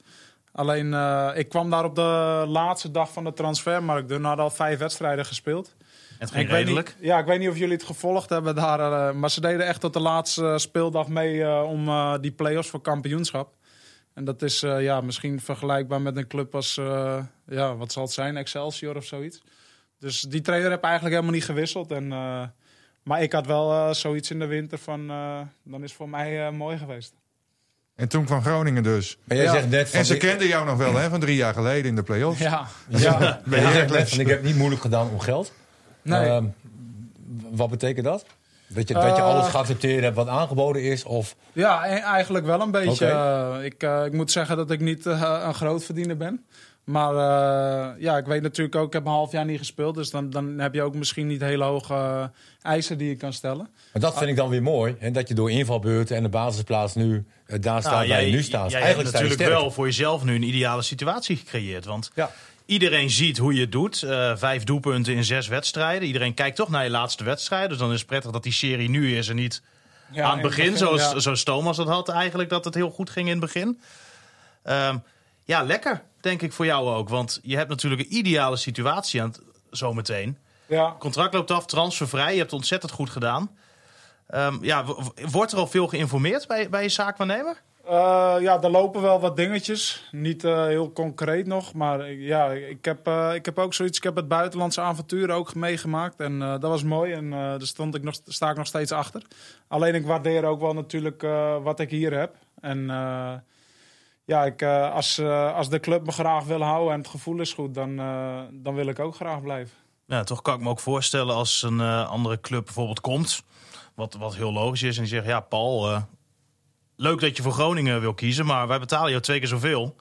Alleen, ik kwam daar op de laatste dag van de transfermarkt. Toen hadden al vijf wedstrijden gespeeld. Het En ging ik weet redelijk. Niet, ja, ik weet niet of jullie het gevolgd hebben daar. maar ze deden echt tot de laatste speeldag mee om die play-offs voor kampioenschap. En dat is eh, ja, misschien vergelijkbaar met een club als, eh, ja, wat zal het zijn, Excelsior of zoiets. Dus die trainer heb eigenlijk helemaal niet gewisseld. En, eh, maar ik had wel zoiets in de winter van, eh, dan is het voor mij eh, mooi geweest. En toen kwam Groningen dus. Maar jij Ja. zegt net van... En ze kenden jou nog wel, hè, van drie jaar geleden in de play-offs. Ja, Ja, ja. maar jij zegt net van, ik heb het niet moeilijk gedaan om geld. nee. Ehm, wat betekent dat? Dat je, dat je Eh, alles geaccepteerd hebt wat aangeboden is? Of Ja, e- eigenlijk wel een beetje. Eh, ik, eh, ik moet zeggen dat ik niet eh, een grootverdiener ben. Maar eh, ja, ik weet natuurlijk ook, ik heb een half jaar niet gespeeld. Dus dan, dan heb je ook misschien niet hele hoge eh, eisen die je kan stellen. Maar dat vind ik dan weer mooi. En dat je door invalbeurten en de basisplaats nu eh, daar staat Nou, waar jij, je nu staat. jij Eigenlijk hebt natuurlijk wel voor jezelf nu een ideale situatie gecreëerd. Want Ja. Iedereen ziet hoe je het doet. Eh, vijf doelpunten in zes wedstrijden. Iedereen kijkt toch naar je laatste wedstrijd. Dus dan is het prettig dat die serie nu is en niet Ja, aan het in begin. zoals, ja. zoals Thomas dat had eigenlijk, dat het heel goed ging in het begin. Ehm, ja, lekker, denk ik voor jou ook. Want je hebt natuurlijk een ideale situatie aan het, zometeen. Ja. Contract loopt af, transfervrij. Je hebt het ontzettend goed gedaan. Ehm, ja, wordt er al veel geïnformeerd bij, bij je zaakwaarnemer? Eh, ja, er lopen wel wat dingetjes. Niet eh, heel concreet nog. Maar ja, ik heb, eh, ik heb ook zoiets. Ik heb het buitenlandse avontuur ook meegemaakt. En dat was mooi. En daar stond ik nog, sta ik nog steeds achter. Alleen ik waardeer ook wel natuurlijk wat ik hier heb. En ja, ik, als, als de club me graag wil houden en het gevoel is goed, dan, dan wil ik ook graag blijven. Ja, toch kan ik me ook voorstellen als een andere club bijvoorbeeld komt. Wat, wat heel logisch is. En die zegt, ja Paul, leuk dat je voor Groningen wil kiezen. Maar wij betalen jou twee keer zoveel.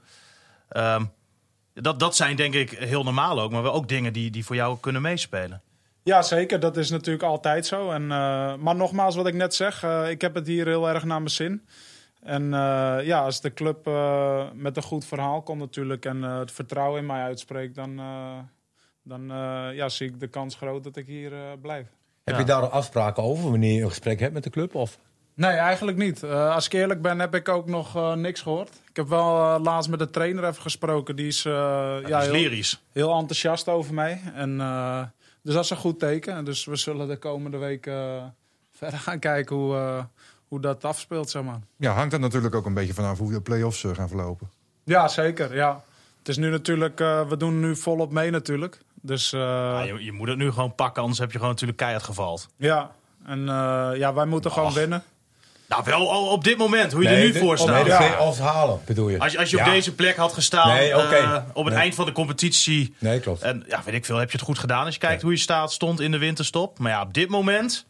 Ehm, dat, dat zijn denk ik heel normaal ook. Maar wel ook dingen die, die voor jou kunnen meespelen. Ja, zeker. Dat is natuurlijk altijd zo. En, eh, maar nogmaals, wat ik net zeg, eh, ik heb het hier heel erg naar mijn zin. En eh, ja, als de club eh, met een goed verhaal komt natuurlijk en eh, het vertrouwen in mij uitspreekt, dan, eh, dan eh, ja, zie ik de kans groot dat ik hier eh, blijf. Heb Ja. je daar afspraken over wanneer je een gesprek hebt met de club? Of? Nee, eigenlijk niet. Eh, als ik eerlijk ben, heb ik ook nog eh, niks gehoord. Ik heb wel eh, laatst met de trainer even gesproken. Die is, eh, ja, Ja, is heel, lyrisch. heel enthousiast over mij. En, eh, dus dat is een goed teken. Dus we zullen de komende week eh, verder gaan kijken hoe, eh, hoe dat afspeelt, zeg maar. Ja, hangt er natuurlijk ook een beetje vanaf hoe de play-offs gaan verlopen. Ja, zeker. Ja. Het is nu natuurlijk, eh, we doen nu volop mee natuurlijk. Dus eh, Ja, je, je moet het nu gewoon pakken, anders heb je gewoon natuurlijk keihard gevald. ja. En eh, ja, wij moeten gewoon winnen. Nou, wel al op dit moment, hoe je er nu de- voor Nee, staat. play-offs halen, bedoel je? Als, je- als je op Ja. deze plek had gestaan Nee, eh, op het Nee. eind van de competitie. Nee, klopt. En ja, weet ik veel, heb je het goed gedaan als je kijkt hoe je staat, stond in de winterstop. Maar ja, op dit moment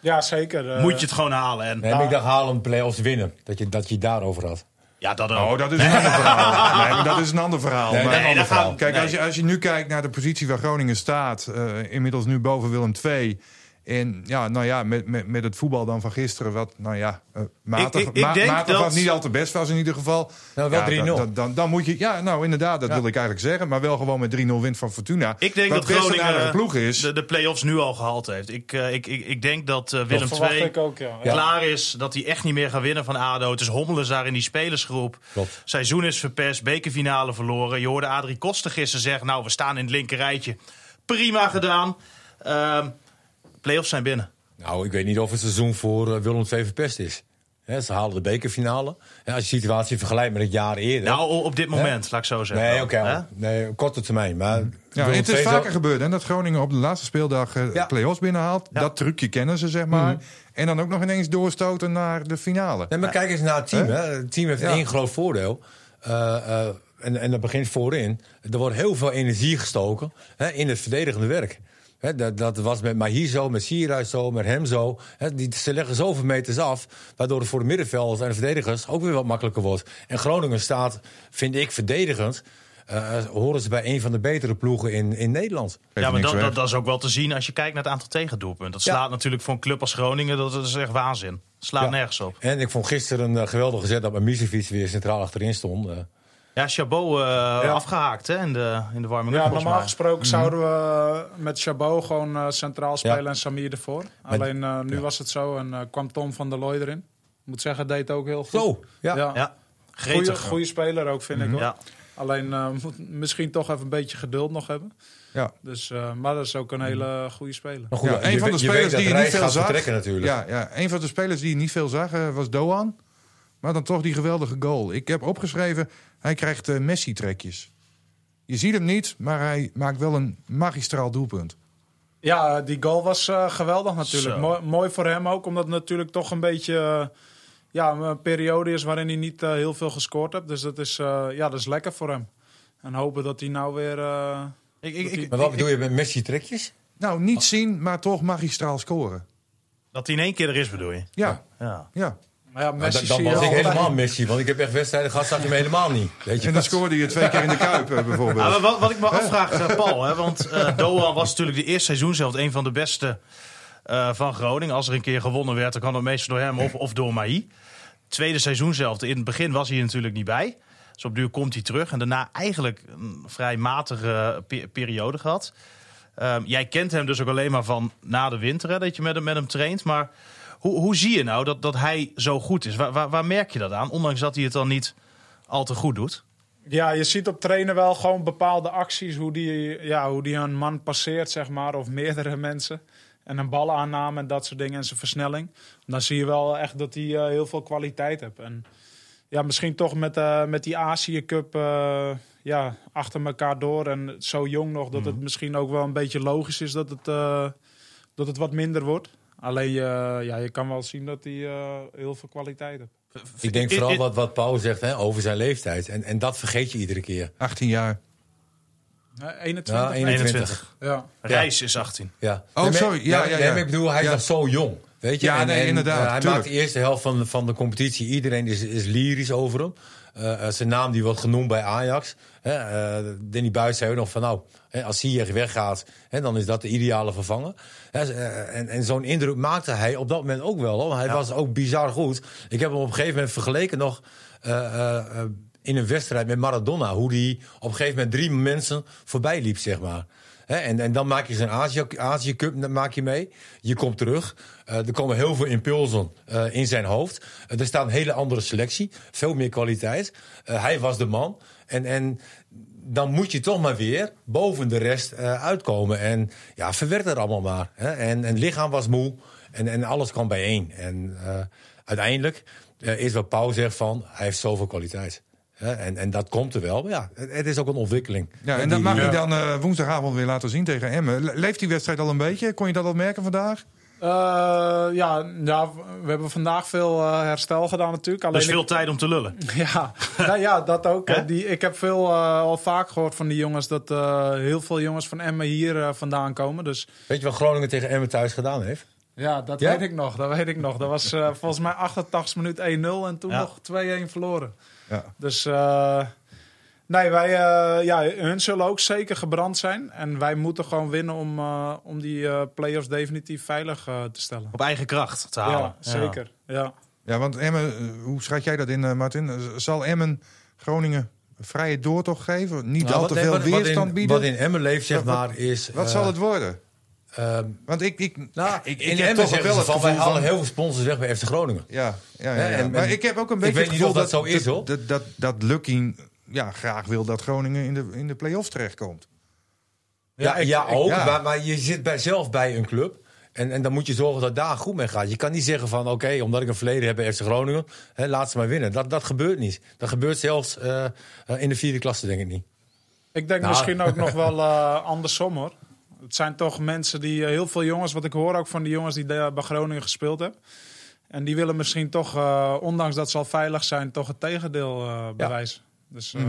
Ja, zeker. eh. moet je het gewoon halen. En Nee, ik dacht halen play-offs winnen. Dat je, dat je het daarover had. ja, dat ook. Oh, dat is een ander verhaal. Nee, maar dat is een ander verhaal. Nee, Maar- een ander verhaal. Kijk, Nee. als, je, als je nu kijkt naar de positie waar Groningen staat, eh, inmiddels nu boven Willem II. En ja, nou ja, met, met, met het voetbal dan van gisteren, wat nou ja, eh, matig, Ik- ik- ik ma- denk matig dat- was niet al te best was in ieder geval. Nou, wel Ja, 3-0. dan, dan, dan, dan moet je, ja, nou inderdaad, dat Ja. wil ik eigenlijk zeggen. Maar wel gewoon met 3-0 wint van Fortuna. Ik denk wat dat Groningen aardige ploeg is. de, de play-offs nu al gehaald heeft. Ik, eh, ik, ik, ik denk dat eh, Willem II ik ook, ja. Ja. klaar is. Dat hij echt niet meer gaat winnen van ADO. Het is hommelen daar in die spelersgroep. Klopt. Seizoen is verpest, bekerfinale verloren. Je hoorde Adrie Koster gisteren zeggen... nou, we staan in het linkerrijtje. Prima gedaan. Ehm play-offs zijn binnen. Nou, ik weet niet of het seizoen voor eh, Willem II verpest is. Hè, ze halen de bekerfinale. En als je de situatie vergelijkt met het jaar eerder. Nou, op dit moment, laat ik zo zeggen. nee, oké. Nee, op korte termijn. Maar Ja, het is vaker gebeurd hè, dat Groningen op de laatste speeldag eh Ja. play-offs binnenhaalt. Ja. Dat trucje kennen ze, zeg maar. En dan ook nog ineens doorstoten naar de finale. Nee, maar kijk eens naar het team. Hè. Het team heeft Ja. één groot voordeel. Eh, eh, en, en dat begint voorin. Er wordt heel veel energie gestoken hè, in het verdedigende werk. Hè, dat, dat was met Mahir zo, met Sierhuis zo, met hem zo. Hè, die, ze leggen zoveel meters af, waardoor het voor de middenvelders en de verdedigers ook weer wat makkelijker wordt. En Groningen staat, vind ik, verdedigend. eh, horen ze bij een van de betere ploegen in, in Nederland. Ja, maar dat, dat, dat is ook wel te zien als je kijkt naar het aantal tegendoelpunten. Dat Ja. slaat natuurlijk voor een club als Groningen, dat, dat is echt waanzin. slaat Ja. nergens op. En ik vond gisteren een eh, geweldige zet dat Misifiets weer centraal achterin stond. Eh, Ja, Chabot eh, afgehaakt hè, in de, in de warming Ja, up, volgens normaal gesproken zouden we met Chabot gewoon eh, centraal spelen Ja. en Samir ervoor. Alleen eh, nu was het zo en kwam Tom van der Looy erin. Ik moet zeggen, deed ook heel goed. Zo, ja. Ja, Goeie, speler ook, vind ik. Hoor. Ja. Alleen eh, moet misschien toch even een beetje geduld nog hebben. Ja. Dus, eh, maar dat is ook een hele goede speler. Maar goed, Ja, een je van de spelers die je niet veel zag. Ja, ja, een van de spelers die je niet veel zag was Doan. Maar dan toch die geweldige goal. Ik heb opgeschreven, hij krijgt eh, Messi-trekjes. Je ziet hem niet, maar hij maakt wel een magistraal doelpunt. Ja, die goal was eh, geweldig natuurlijk. Mooi, mooi voor hem ook, omdat het natuurlijk toch een beetje eh, ja, een periode is waarin hij niet heel veel gescoord heeft. Dus dat is, eh, ja, dat is lekker voor hem. En hopen dat hij nou weer... eh, Ik, ik, ik, Maar wat bedoel je met Messi-trekjes? Nou, niet zien, maar toch magistraal scoren. dat hij in één keer er is, bedoel je? Ja, Ja. ja. Maar ja, Messi dan dan zie je was ik helemaal Messi, want ik heb echt wedstrijden gehad, zag je me helemaal niet. Weet je En dan scoorde je twee keer in de Kuip eh, Ja, bijvoorbeeld. maar wat, wat ik me afvraag, eh, Paul, hè, want eh Doan was natuurlijk de eerste seizoen zelf een van de beste eh, van Groningen. Als er een keer gewonnen werd, dan kan het meestal door hem of, of door Mahi. Tweede seizoen zelf, in het begin was hij er natuurlijk niet bij. Dus op duur komt hij terug. En daarna eigenlijk een vrij matige pe- periode gehad. Ehm, jij kent hem dus ook alleen maar van na de winter, hè, dat je met hem, met hem traint. Maar hoe, hoe zie je nou dat, dat hij zo goed is? Waar, waar, waar merk je dat aan? Ondanks dat hij het dan niet al te goed doet. Ja, je ziet op trainen wel gewoon bepaalde acties. Hoe die, ja, hoe die een man passeert, zeg maar. Of meerdere mensen. En een balaanname en dat soort dingen. En zijn versnelling. Dan zie je wel echt dat hij eh, heel veel kwaliteit heeft. En ja, misschien toch met, eh, met die Azië Cup eh, ja, achter elkaar door. En zo jong nog. Dat het misschien ook wel een beetje logisch is dat het, dat het wat minder wordt. Alleen eh, ja, je kan wel zien dat hij eh, heel veel kwaliteit heeft. Ik denk vooral wat, wat Paul zegt hè, over zijn leeftijd. En, en dat vergeet je iedere keer. 18 jaar. Eh, 21. Ja, 21. Ja. Reis is 18. Ja. Oh, Nee, sorry. Ja, ja, ja. ik bedoel, hij is Ja. nog zo jong. Weet je? Ja, nee, inderdaad, eh, hij tuurlijk. maakt de eerste helft van, van de competitie. Iedereen is, is lyrisch over hem. Zijn naam die wordt genoemd bij Ajax. Hè, eh, Danny Buis zei ook nog van nou, als Ziyech weggaat, dan is dat de ideale vervanger. Eh, en en zo'n indruk maakte hij op dat moment ook wel. Hoor. Hij was ook bizar goed. Ik heb hem op een gegeven moment vergeleken nog eh, eh, in een wedstrijd met Maradona. Hoe die op een gegeven moment drie mensen voorbij liep, zeg maar. En, en dan maak je zo'n Azië, Azië Cup maak je mee. Je komt terug. Er komen heel veel impulsen in zijn hoofd. Er staat een hele andere selectie. Veel meer kwaliteit. Hij was de man. En, en dan moet je toch maar weer boven de rest eh, uitkomen. En ja, verwerkt het allemaal maar. Hè? En, en het lichaam was moe. En, en alles kwam bijeen. En eh, uiteindelijk eh, is wat Pauw zegt van... hij heeft zoveel kwaliteit. Hè? En, en dat komt er wel. Maar ja, het, het is ook een ontwikkeling. Ja, en dat mag hij dan woensdagavond weer laten zien tegen Emmen. Le- Leeft die wedstrijd al een beetje? Kon je dat al merken vandaag? Eh, ja, ja, we hebben vandaag veel eh, herstel gedaan natuurlijk. Alleen Dus veel tijd om te lullen. ja, nou ja, dat ook. Hè? Die, ik heb veel eh, al vaak gehoord van die jongens dat eh, heel veel jongens van Emmen hier vandaan komen. Dus Weet je wat Groningen tegen Emmen thuis gedaan heeft? ja, dat Ja? weet ik nog. Dat weet ik nog. Dat was volgens mij 88 minuut 1-0 en toen Ja. nog 2-1 verloren. Ja. Dus eh, nee, wij, eh, ja, hun zullen ook zeker gebrand zijn. En wij moeten gewoon winnen om, eh, om die eh play-offs definitief veilig te stellen. Op eigen kracht te halen. Ja, zeker. Ja. Ja, want Emmen, hoe schat jij dat in, eh, Martin? Zal Emmen Groningen vrije doortocht geven? Niet Nou, al te nee, veel wat- wat weerstand in, bieden? Wat in Emmen leeft, zeg wat- maar, is... Wat zal het worden? ehm, Want ik, ik, nou, ik, in ik heb toch wel het gevoel wij halen van... heel veel sponsors weg bij FC Groningen. Ja, ja, ja, Hè, ja. en- maar ik heb ook een ik beetje weet het niet gevoel of dat zo is, hoor. Dat, dat, dat Lukking ja, graag wil dat Groningen in de, in de play-offs terechtkomt. Ja, ik- ja ik- ook, ja. Maar, maar je zit bij, zelf bij een club. En, en dan moet je zorgen dat daar goed mee gaat. Je kan niet zeggen van, oké, omdat ik een verleden heb bij FC Groningen... Hè, laat ze maar winnen. Dat, dat gebeurt niet. Dat gebeurt zelfs eh, eh, in de vierde klasse, denk ik niet. Ik denk Nou. misschien ook nog wel eh, andersom hoor. Het zijn toch mensen die, heel veel jongens, wat ik hoor ook van die jongens die bij Groningen gespeeld hebben. En die willen misschien toch, eh, ondanks dat ze al veilig zijn, toch het tegendeel eh, bewijzen. Dus eh,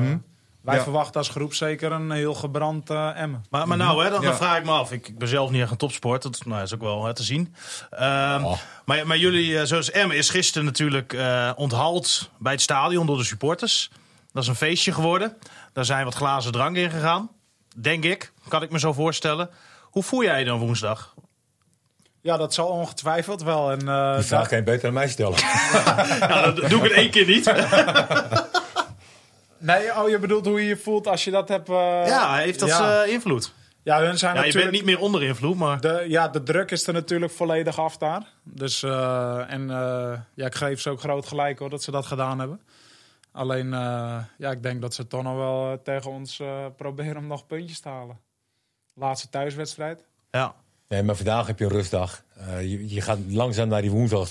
wij Ja. verwachten als groep zeker een heel gebrand eh Emmen. Maar, maar nou, hè, dan, vraag ik me af. Ik, ik ben zelf niet echt een topsport. Dat nou, is ook wel hè, te zien. Ehm, Oh. maar, maar jullie, eh, zoals Emmen, is gisteren natuurlijk eh, onthaald bij het stadion door de supporters. Dat is een feestje geworden. Daar zijn wat glazen drank in gegaan. Denk ik, kan ik me zo voorstellen. Hoe voel jij je dan woensdag? Ja, dat zal ongetwijfeld wel. En, eh, Die vraag kan je beter aan mij stellen. Ja, dat doe ik het één keer niet. Nee, oh, je bedoelt hoe je je voelt als je dat hebt. eh, Ja, heeft dat Ja. eh, invloed? ja, hun zijn Ja, je natuurlijk... bent niet meer onder invloed, maar... De, ja, de druk is er natuurlijk volledig af daar. Dus, eh, en eh, ja, ik geef ze ook groot gelijk hoor, dat ze dat gedaan hebben. Alleen, eh, ja, ik denk dat ze toch nog wel tegen ons eh, proberen om nog puntjes te halen. Laatste thuiswedstrijd. Ja. Nee, maar vandaag heb je een rustdag. Eh, je, je gaat langzaam naar die woensdag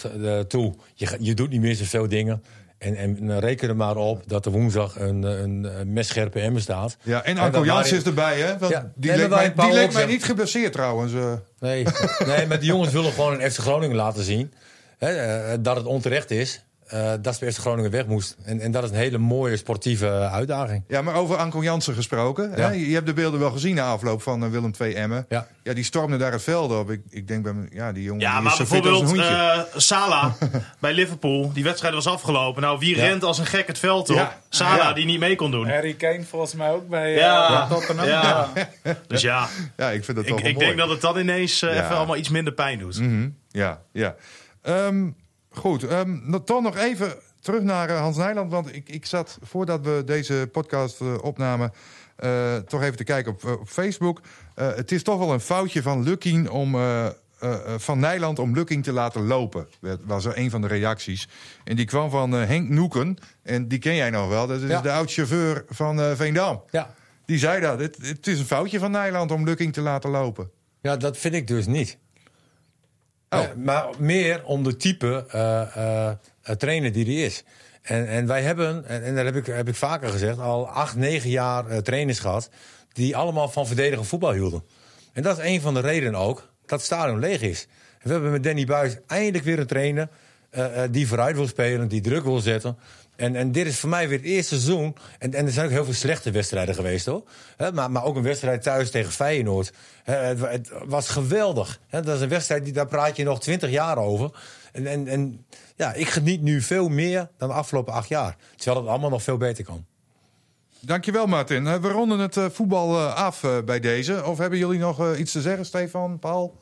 toe. Je, je doet niet meer zoveel dingen. En, en reken er maar op dat er woensdag een, een, een messcherpe emmer staat. Ja, en Anko Jans is erbij, hè? Want Ja. die Nee, leek, mij, die leek mij niet geblesseerd trouwens. eh. Nee, nee, maar die jongens willen gewoon een FC Groningen laten zien. Hè, eh, dat het onterecht is. Eh, dat ze bij FC Groningen weg moest. En, en dat is een hele mooie sportieve uitdaging. Ja, maar over Anko Jansen gesproken. Ja. Hè? Je hebt de beelden wel gezien na afloop van eh, Willem II Emmen. Ja. Ja, die stormde daar het veld op. Ik, ik denk bij me, ja, die jongen Ja, die maar is zo fit als een bijvoorbeeld hoentje. eh Sala bij Liverpool. Die wedstrijd was afgelopen. Nou, wie Ja. rent als een gek het veld op? Ja. Sala, Ja. die niet mee kon doen. Harry Kane volgens mij ook bij Ja. Tottenham. Ja. Ja. Dus ja, ja, ik vind dat ik, toch wel ik mooi. denk dat het dan ineens Ja. even allemaal iets minder pijn doet. Mhm, Ja, ja. Ehm, goed, nog- toch nog even terug naar eh, Hans Nijland. Want ik, ik zat, voordat we deze podcast eh, opnamen... eh, toch even te kijken op, op Facebook. Het is toch wel een foutje van Lukking om... van Nijland om Lukking te laten lopen. Dat was er een van de reacties. En die kwam van Henk Noeken. En die ken jij nog wel. Dat is Ja. de oud-chauffeur van Veendam. Ja. Die zei dat. Het, het is een foutje van Nijland om Lukking te laten lopen. ja, dat vind ik dus niet. Oh. Eh, maar meer om de type eh, eh, trainer die hij is. En, en wij hebben, en, en dat heb ik, heb ik vaker gezegd, al acht, negen jaar trainers gehad... die allemaal van verdedigen voetbal hielden. En dat is een van de redenen ook dat het stadion leeg is. We hebben met Danny Buis eindelijk weer een trainer... die vooruit wil spelen, die druk wil zetten. En, en dit is voor mij weer het eerste seizoen. En, en er zijn ook heel veel slechte wedstrijden geweest hoor. Maar, maar ook een wedstrijd thuis tegen Feyenoord. Het, wa- het was geweldig. Dat is een wedstrijd, die, daar praat je nog twintig jaar over. En, en, en ja, ik geniet nu veel meer dan de afgelopen acht jaar. Terwijl het allemaal nog veel beter kan. Dankjewel, Martin. We ronden het eh, voetbal eh, af eh, bij deze. Of hebben jullie nog iets te zeggen, Stefan, Paul?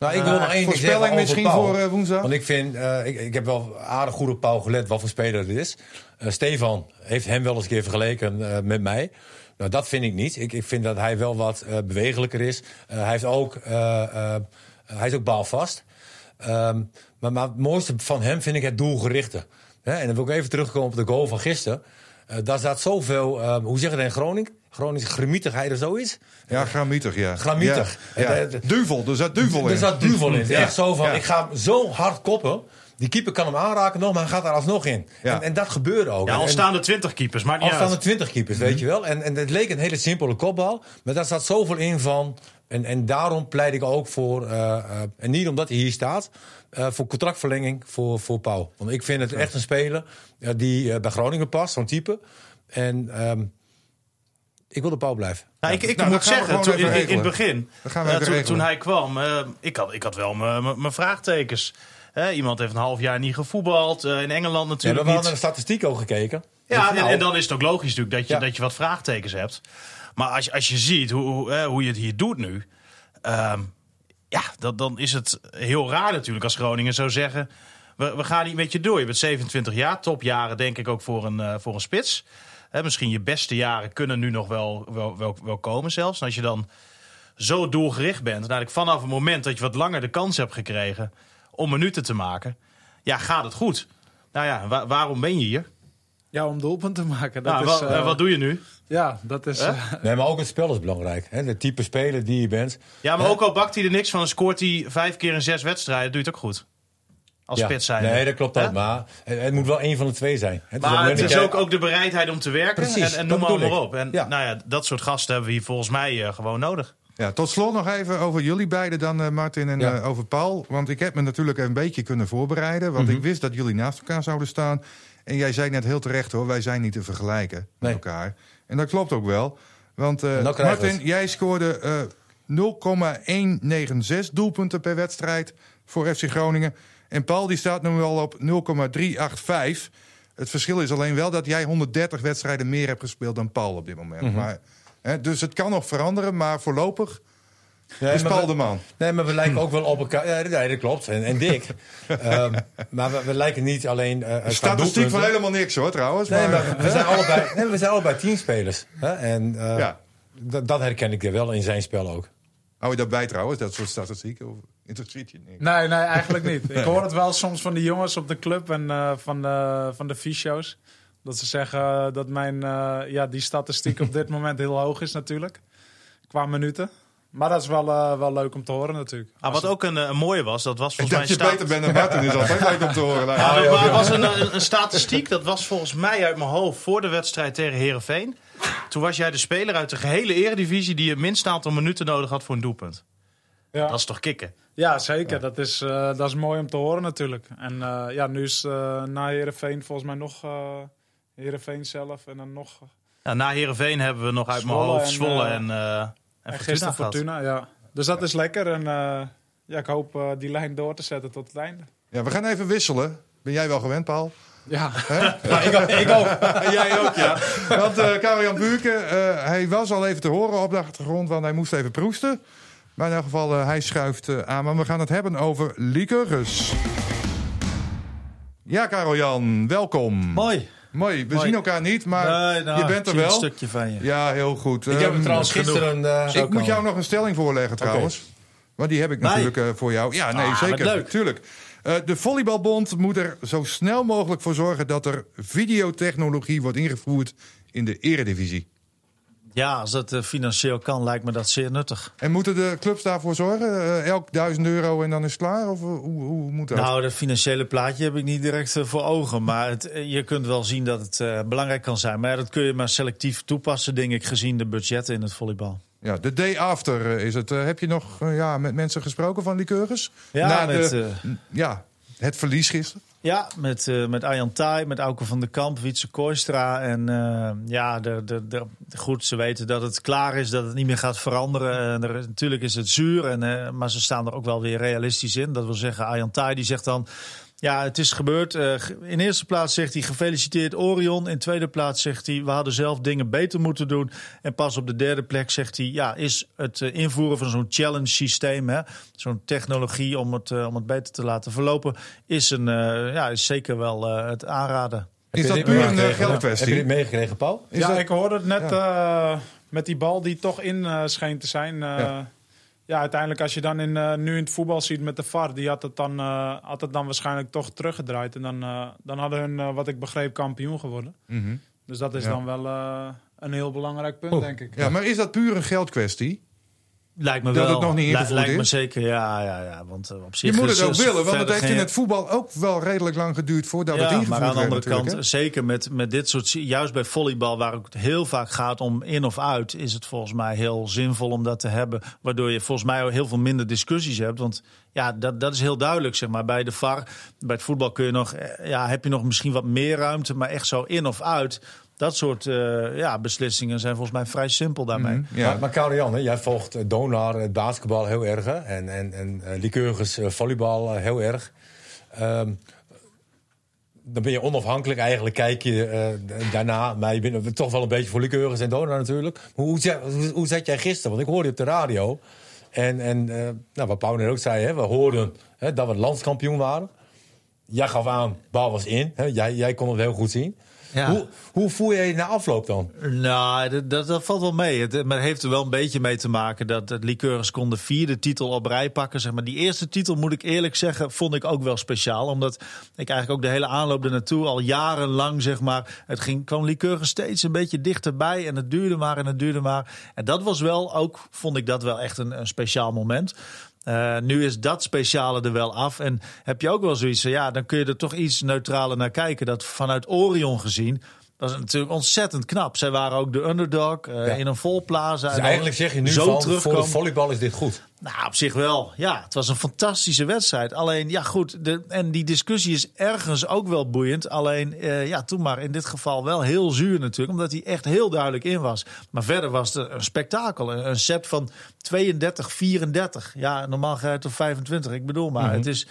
Nou, ik wil nog één Voorspelling misschien Paul. voor eh, woensdag? Want ik vind, eh, ik, ik heb wel aardig goed op Paul gelet wat voor speler het is. Eh, Stefan heeft hem wel eens een keer vergeleken eh, met mij. Nou, dat vind ik niet. Ik, ik vind dat hij wel wat eh, bewegelijker is. Eh, hij, heeft ook, eh, eh, hij is ook baalvast. Ehm, maar, maar het mooiste van hem vind ik het doelgerichte. En dan wil ik even terugkomen op de goal van gisteren. Eh, daar staat zoveel, eh, hoe zeg je dat in Groningen? Groningse gemietigheid of zoiets. Ja, gramietig, ja. Gramietig. Ja. Ja. Eh, Duvel, er zat duvel in. er zat duvel in. Echt zo van, ik ga hem zo hard koppen. Die keeper kan hem aanraken nog, maar hij gaat er alsnog in. Ja. En, en dat gebeurde ook. Ja, al staan er 20 keepers, maar al staan er twintig keepers, weet je wel. En, en het leek een hele simpele kopbal. Maar daar zat zoveel in van... En, en daarom pleit ik ook voor... eh, eh, en niet omdat hij hier staat... eh, voor contractverlenging voor, voor Pauw. Want ik vind het echt een speler... die eh, bij Groningen past, zo'n type. En ehm, ik wil de Pauw blijven. Nou, ik, ik Nou, moet zeggen, toen, in, het begin, toen, hij kwam, ik, had, ik had wel mijn vraagtekens. Hè, iemand heeft een half jaar niet gevoetbald. eh, in Engeland Ja, natuurlijk we hadden niet. naar de statistiek ook gekeken. Ja, en, Nou, en dan is het ook logisch natuurlijk dat je, Ja. dat je wat vraagtekens hebt. Maar als, je- als je ziet hoe, hoe, hoe je het hier doet nu... ehm, ja, dat, dan is het heel raar natuurlijk als Groningen zou zeggen... We, we gaan niet met je door. Je bent 27 jaar, topjaren denk ik ook voor een, eh, voor een spits. Hè, misschien je beste jaren kunnen nu nog wel, wel, wel, wel komen zelfs. En als je dan zo doelgericht bent... en eigenlijk vanaf het moment dat je wat langer de kans hebt gekregen... om minuten te maken, ja, gaat het goed. Nou ja, wa- waarom ben je hier? Ja, om doelpunt te maken. Dat Nou, is, wa- eh, wat doe je nu? Ja, dat is... Eh, Nee, maar ook het spel is belangrijk. Hè? De type speler die je bent. Ja, maar ook al bakt hij er niks van, dan scoort hij vijf keer in zes wedstrijden, doe je het ook goed. Als Ja. spits zijn. Nee, dat klopt ook. Maar het, moet wel één van de twee zijn. Het Maar het is ook, ook de bereidheid om te werken Precies, en, en noem maar, maar op. En Ja. nou ja, dat soort gasten hebben we hier volgens mij eh, gewoon nodig. Ja, tot slot nog even over jullie beiden dan, eh, Martin, en Ja. eh, over Paul. Want ik heb me natuurlijk een beetje kunnen voorbereiden. Want Mhm. ik wist dat jullie naast elkaar zouden staan. En jij zei net heel terecht hoor, wij zijn niet te vergelijken Nee. met elkaar. En dat klopt ook wel. Want eh, Martin, het. jij scoorde eh 0,196 doelpunten per wedstrijd voor FC Groningen. En Paul die staat nu al op 0,385. Het verschil is alleen wel dat jij 130 wedstrijden meer hebt gespeeld dan Paul op dit moment. Mhm. maar, hè, dus het kan nog veranderen, maar voorlopig Nee, is Paul we- de man. Nee, maar we lijken ook wel op elkaar. Ja, nee, dat klopt. En, en dik. Ehm, maar we, we lijken niet alleen. eh qua Statistiek van helemaal niks hoor trouwens. Nee, maar, maar we zijn allebei, nee, we zijn allebei teamspelers. Hè? En eh, Ja. dat, dat herken ik er wel in zijn spel ook. Hou je daarbij trouwens, dat soort statistieken? Of interesseert je? Nee, nee, eigenlijk niet. Ik hoor het wel soms van de jongens op de club en eh, van, de, van de. Dat ze zeggen dat mijn, eh, ja, die statistiek op dit moment heel hoog is natuurlijk. Qua minuten. Maar dat is wel, eh, wel leuk om te horen natuurlijk. Ah, wat ook een, eh, een mooie was, dat was Ik volgens dat mij... je sta- beter bent dan Martin is altijd leuk om te horen. Nou, Ja, ja, maar ja. was een, een, een statistiek, dat was volgens mij uit mijn hoofd voor de wedstrijd tegen Herenveen. Toen was jij de speler uit de gehele eredivisie die het minst aantal minuten nodig had voor een doelpunt. Ja, Dat is toch kicken? ja zeker. Dat, is, eh, dat is mooi om te horen natuurlijk. En eh, ja, nu is eh, na Heerenveen volgens mij nog uh, Heerenveen zelf en dan nog... Ja, na Herenveen hebben we nog uit mijn Zwolle hoofd en, Zwolle eh, en, eh en, En Fortuna. Fortuna, ja. Dus dat is lekker. En eh, ja, ik hoop die lijn door te zetten tot het einde. Ja, we gaan even wisselen. Ben jij wel gewend, Paul? Ja, Ja, ik, ook, ik ook. jij ook, ja. Want eh Karel-Jan Buurke, eh, hij was al even te horen op de achtergrond, want hij moest even proesten. Maar in elk geval, hij schuift aan. Want we gaan het hebben over liqueurs. Ja, Karel-Jan, welkom. Mooi. Mooi, we Mooi. zien elkaar niet, maar Nee, nou, je bent er wel. Een stukje van je. Ja, heel goed. Ik heb Ehm, trouwens gisteren. eh, Ik moet jou nog een stelling voorleggen trouwens. Maar die heb ik Mij? natuurlijk eh, voor jou. Ja, nee, Ah, zeker. wat leuk. Tuurlijk. Eh, de Volleybalbond moet er zo snel mogelijk voor zorgen dat er videotechnologie wordt ingevoerd in de eredivisie. Ja, als dat eh, financieel kan, lijkt me dat zeer nuttig. En moeten de clubs daarvoor zorgen? Eh, elk duizend euro en dan is het klaar? Of eh, hoe, hoe moet dat? Nou, dat financiële plaatje heb ik niet direct voor ogen. Maar het, je kunt wel zien dat het belangrijk kan zijn. Maar ja, dat kun je maar selectief toepassen, denk ik, gezien de budgetten in het volleybal. Ja, de day after is het. Heb je nog ja, met mensen gesproken van liqueurs? Ja, Na met, de, ja, het verlies gisteren. Ja, met, uh, met Arjan Thij, met Auke van der Kamp, Wietse Kooistra. En uh, ja, de, de, de, goed, ze weten dat het klaar is, dat het niet meer gaat veranderen. Er, natuurlijk is het zuur, en, maar ze staan er ook wel weer realistisch in. Dat wil zeggen, Arjan Thij die zegt dan... Ja, het is gebeurd. Uh, in eerste plaats zegt hij gefeliciteerd Orion. In tweede plaats zegt hij we hadden zelf dingen beter moeten doen. En pas op de derde plek zegt hij ja, is het uh, invoeren van zo'n challenge systeem, zo'n technologie om het, uh, om het beter te laten verlopen, is, een, ja, is zeker wel het aanraden. Is dat puur een geldkwestie? Heb je dit meegekregen, Paul? Is ja, dat... ik hoorde het net ja. met die bal die toch in scheen te zijn. Ja ja, uiteindelijk als je dan in, uh, nu in het voetbal ziet met de VAR, die had het dan, uh, had het dan waarschijnlijk toch teruggedraaid. En dan, uh, dan hadden hun, wat ik begreep, kampioen geworden. Mm -hmm. Dus dat is Ja. dan wel een heel belangrijk punt, Oh, denk ik. Ja, maar is dat puur een geldkwestie? Lijkt me Dat wel. het nog niet ingevoerd Lijkt me zeker, ja. ja, ja want eh, op zich Je moet het ook willen, want het verder heeft in het voetbal ook wel redelijk lang geduurd voordat het ja, ingevoerd maar aan de werd andere kant, zeker met, met dit soort... Juist bij volleybal, waar het heel vaak gaat om in of uit... is het volgens mij heel zinvol om dat te hebben. Waardoor je volgens mij ook heel veel minder discussies hebt. Want ja, dat, dat is heel duidelijk, zeg maar. Bij de VAR, bij het voetbal kun je nog... eh, Ja, heb je nog misschien wat meer ruimte, maar echt zo in of uit... Dat soort eh, ja, beslissingen zijn volgens mij vrij simpel daarmee. Mhm, ja. Maar, maar jij volgt eh, Donar, het basketbal heel erg. hè, En, en, en uh, Lycurgus eh, volleybal eh, heel erg. Ehm, dan ben je onafhankelijk eigenlijk, kijk je eh, daarna. Maar je bent toch wel een beetje voor Lycurgus en Donar natuurlijk. Maar hoe, zat- hoe, hoe zat jij gisteren? Want ik hoorde je op de radio. En, en eh, nou, wat Paul net ook zei, hè, we hoorden hè, dat we landskampioen waren. Jij gaf aan, bal was in. Hè, jij, jij kon het heel goed zien. Ja. Hoe, hoe voel je je na afloop dan? Nou, dat, dat, dat valt wel mee. Het, maar het heeft er wel een beetje mee te maken dat het Liqueurs kon de vierde titel op rij pakken. Zeg maar. Die eerste titel, moet ik eerlijk zeggen, vond ik ook wel speciaal. Omdat ik eigenlijk ook de hele aanloop er naartoe al jarenlang, zeg maar, het ging, kwam Liqueurs steeds een beetje dichterbij. En het duurde maar en het duurde maar. En dat was wel ook, vond ik dat wel echt een, een speciaal moment. Uh, nu is dat speciale er wel af. En heb je ook wel zoiets van, ja, dan kun je er toch iets neutraler naar kijken. Dat vanuit Orion gezien, dat is natuurlijk ontzettend knap. Zij waren ook de underdog uh, Ja. in een vol plaza. Dus En eigenlijk zeg je nu zo van, voor de volleybal is dit goed. Nou, op zich wel. Ja, het was een fantastische wedstrijd. Alleen, ja goed, de, en die discussie is ergens ook wel boeiend. Alleen, eh, ja, toen maar in dit geval wel heel zuur natuurlijk. Omdat hij echt heel duidelijk in was. Maar verder was het een spektakel. Een, een set van 32, 34. Ja, normaal ga je tot 25. Ik bedoel maar, het is...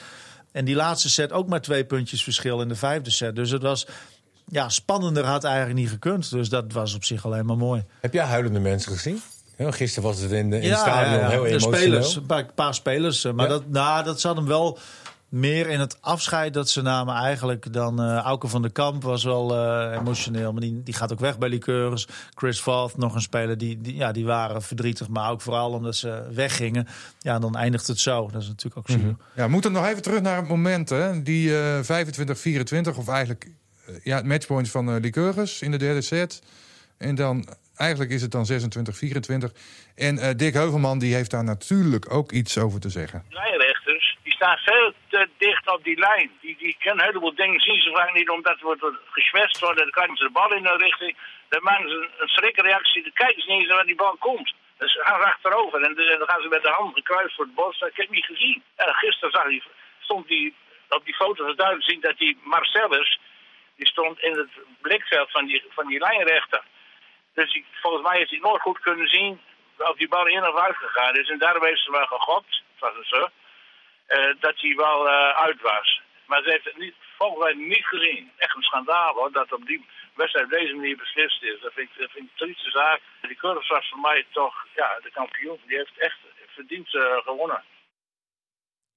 En die laatste set ook maar twee puntjes verschil in de vijfde set. Dus het was... Ja, spannender had eigenlijk niet gekund. Dus dat was op zich alleen maar mooi. Heb jij huilende mensen gezien? Ja, gisteren was het in, de, in het stadion heel de emotioneel. spelers, een paar, paar spelers. eh, Maar Ja. dat, nou, dat zat hem wel meer in het afscheid dat ze namen eigenlijk dan eh Auke van der Kamp was wel eh, emotioneel. Maar die, die gaat ook weg bij Liqueurs. Chris Valth, nog een speler, die, die, ja, die waren verdrietig. Maar ook vooral omdat ze weggingen. Ja, dan eindigt het zo. Dat is natuurlijk ook zuur. Ja, we moeten nog even terug naar het moment, hè? Die eh 25-24, of eigenlijk ja, het matchpoint van uh, Lycurgus in de derde set. En dan, eigenlijk is het dan 26-24. En eh, Dick Heuvelman, die heeft daar natuurlijk ook iets over te zeggen. lijnrechters, die staan veel te dicht op die lijn. Die, die kunnen een heleboel dingen zien ze vaak niet, omdat wordt geschwetst worden. Dan krijgen ze de bal in een richting. Dan maken ze een, een schrikreactie. Dan kijken ze niet eens waar die bal komt. Dus ze gaan achterover en dan gaan ze met de hand gekruist voor het bos. Dat heb ik niet gezien. Ja, gisteren zag die, stond die op die foto duidelijk zien dat die Marcellus, die stond in het blikveld van die, van die lijnrechter. Dus volgens mij heeft hij nooit goed kunnen zien of die bal in of uit gegaan is. En daarom heeft ze wel gegokt, was het zo, eh, dat hij wel eh, uit was. Maar ze heeft het niet, volgens mij niet gezien. Echt een schandaal hoor, dat op die wedstrijd op deze manier beslist is. Dat vind ik, dat vind ik een trieste zaak. Die Curtis was voor mij toch ja, de kampioen. Die heeft echt verdiend eh, gewonnen.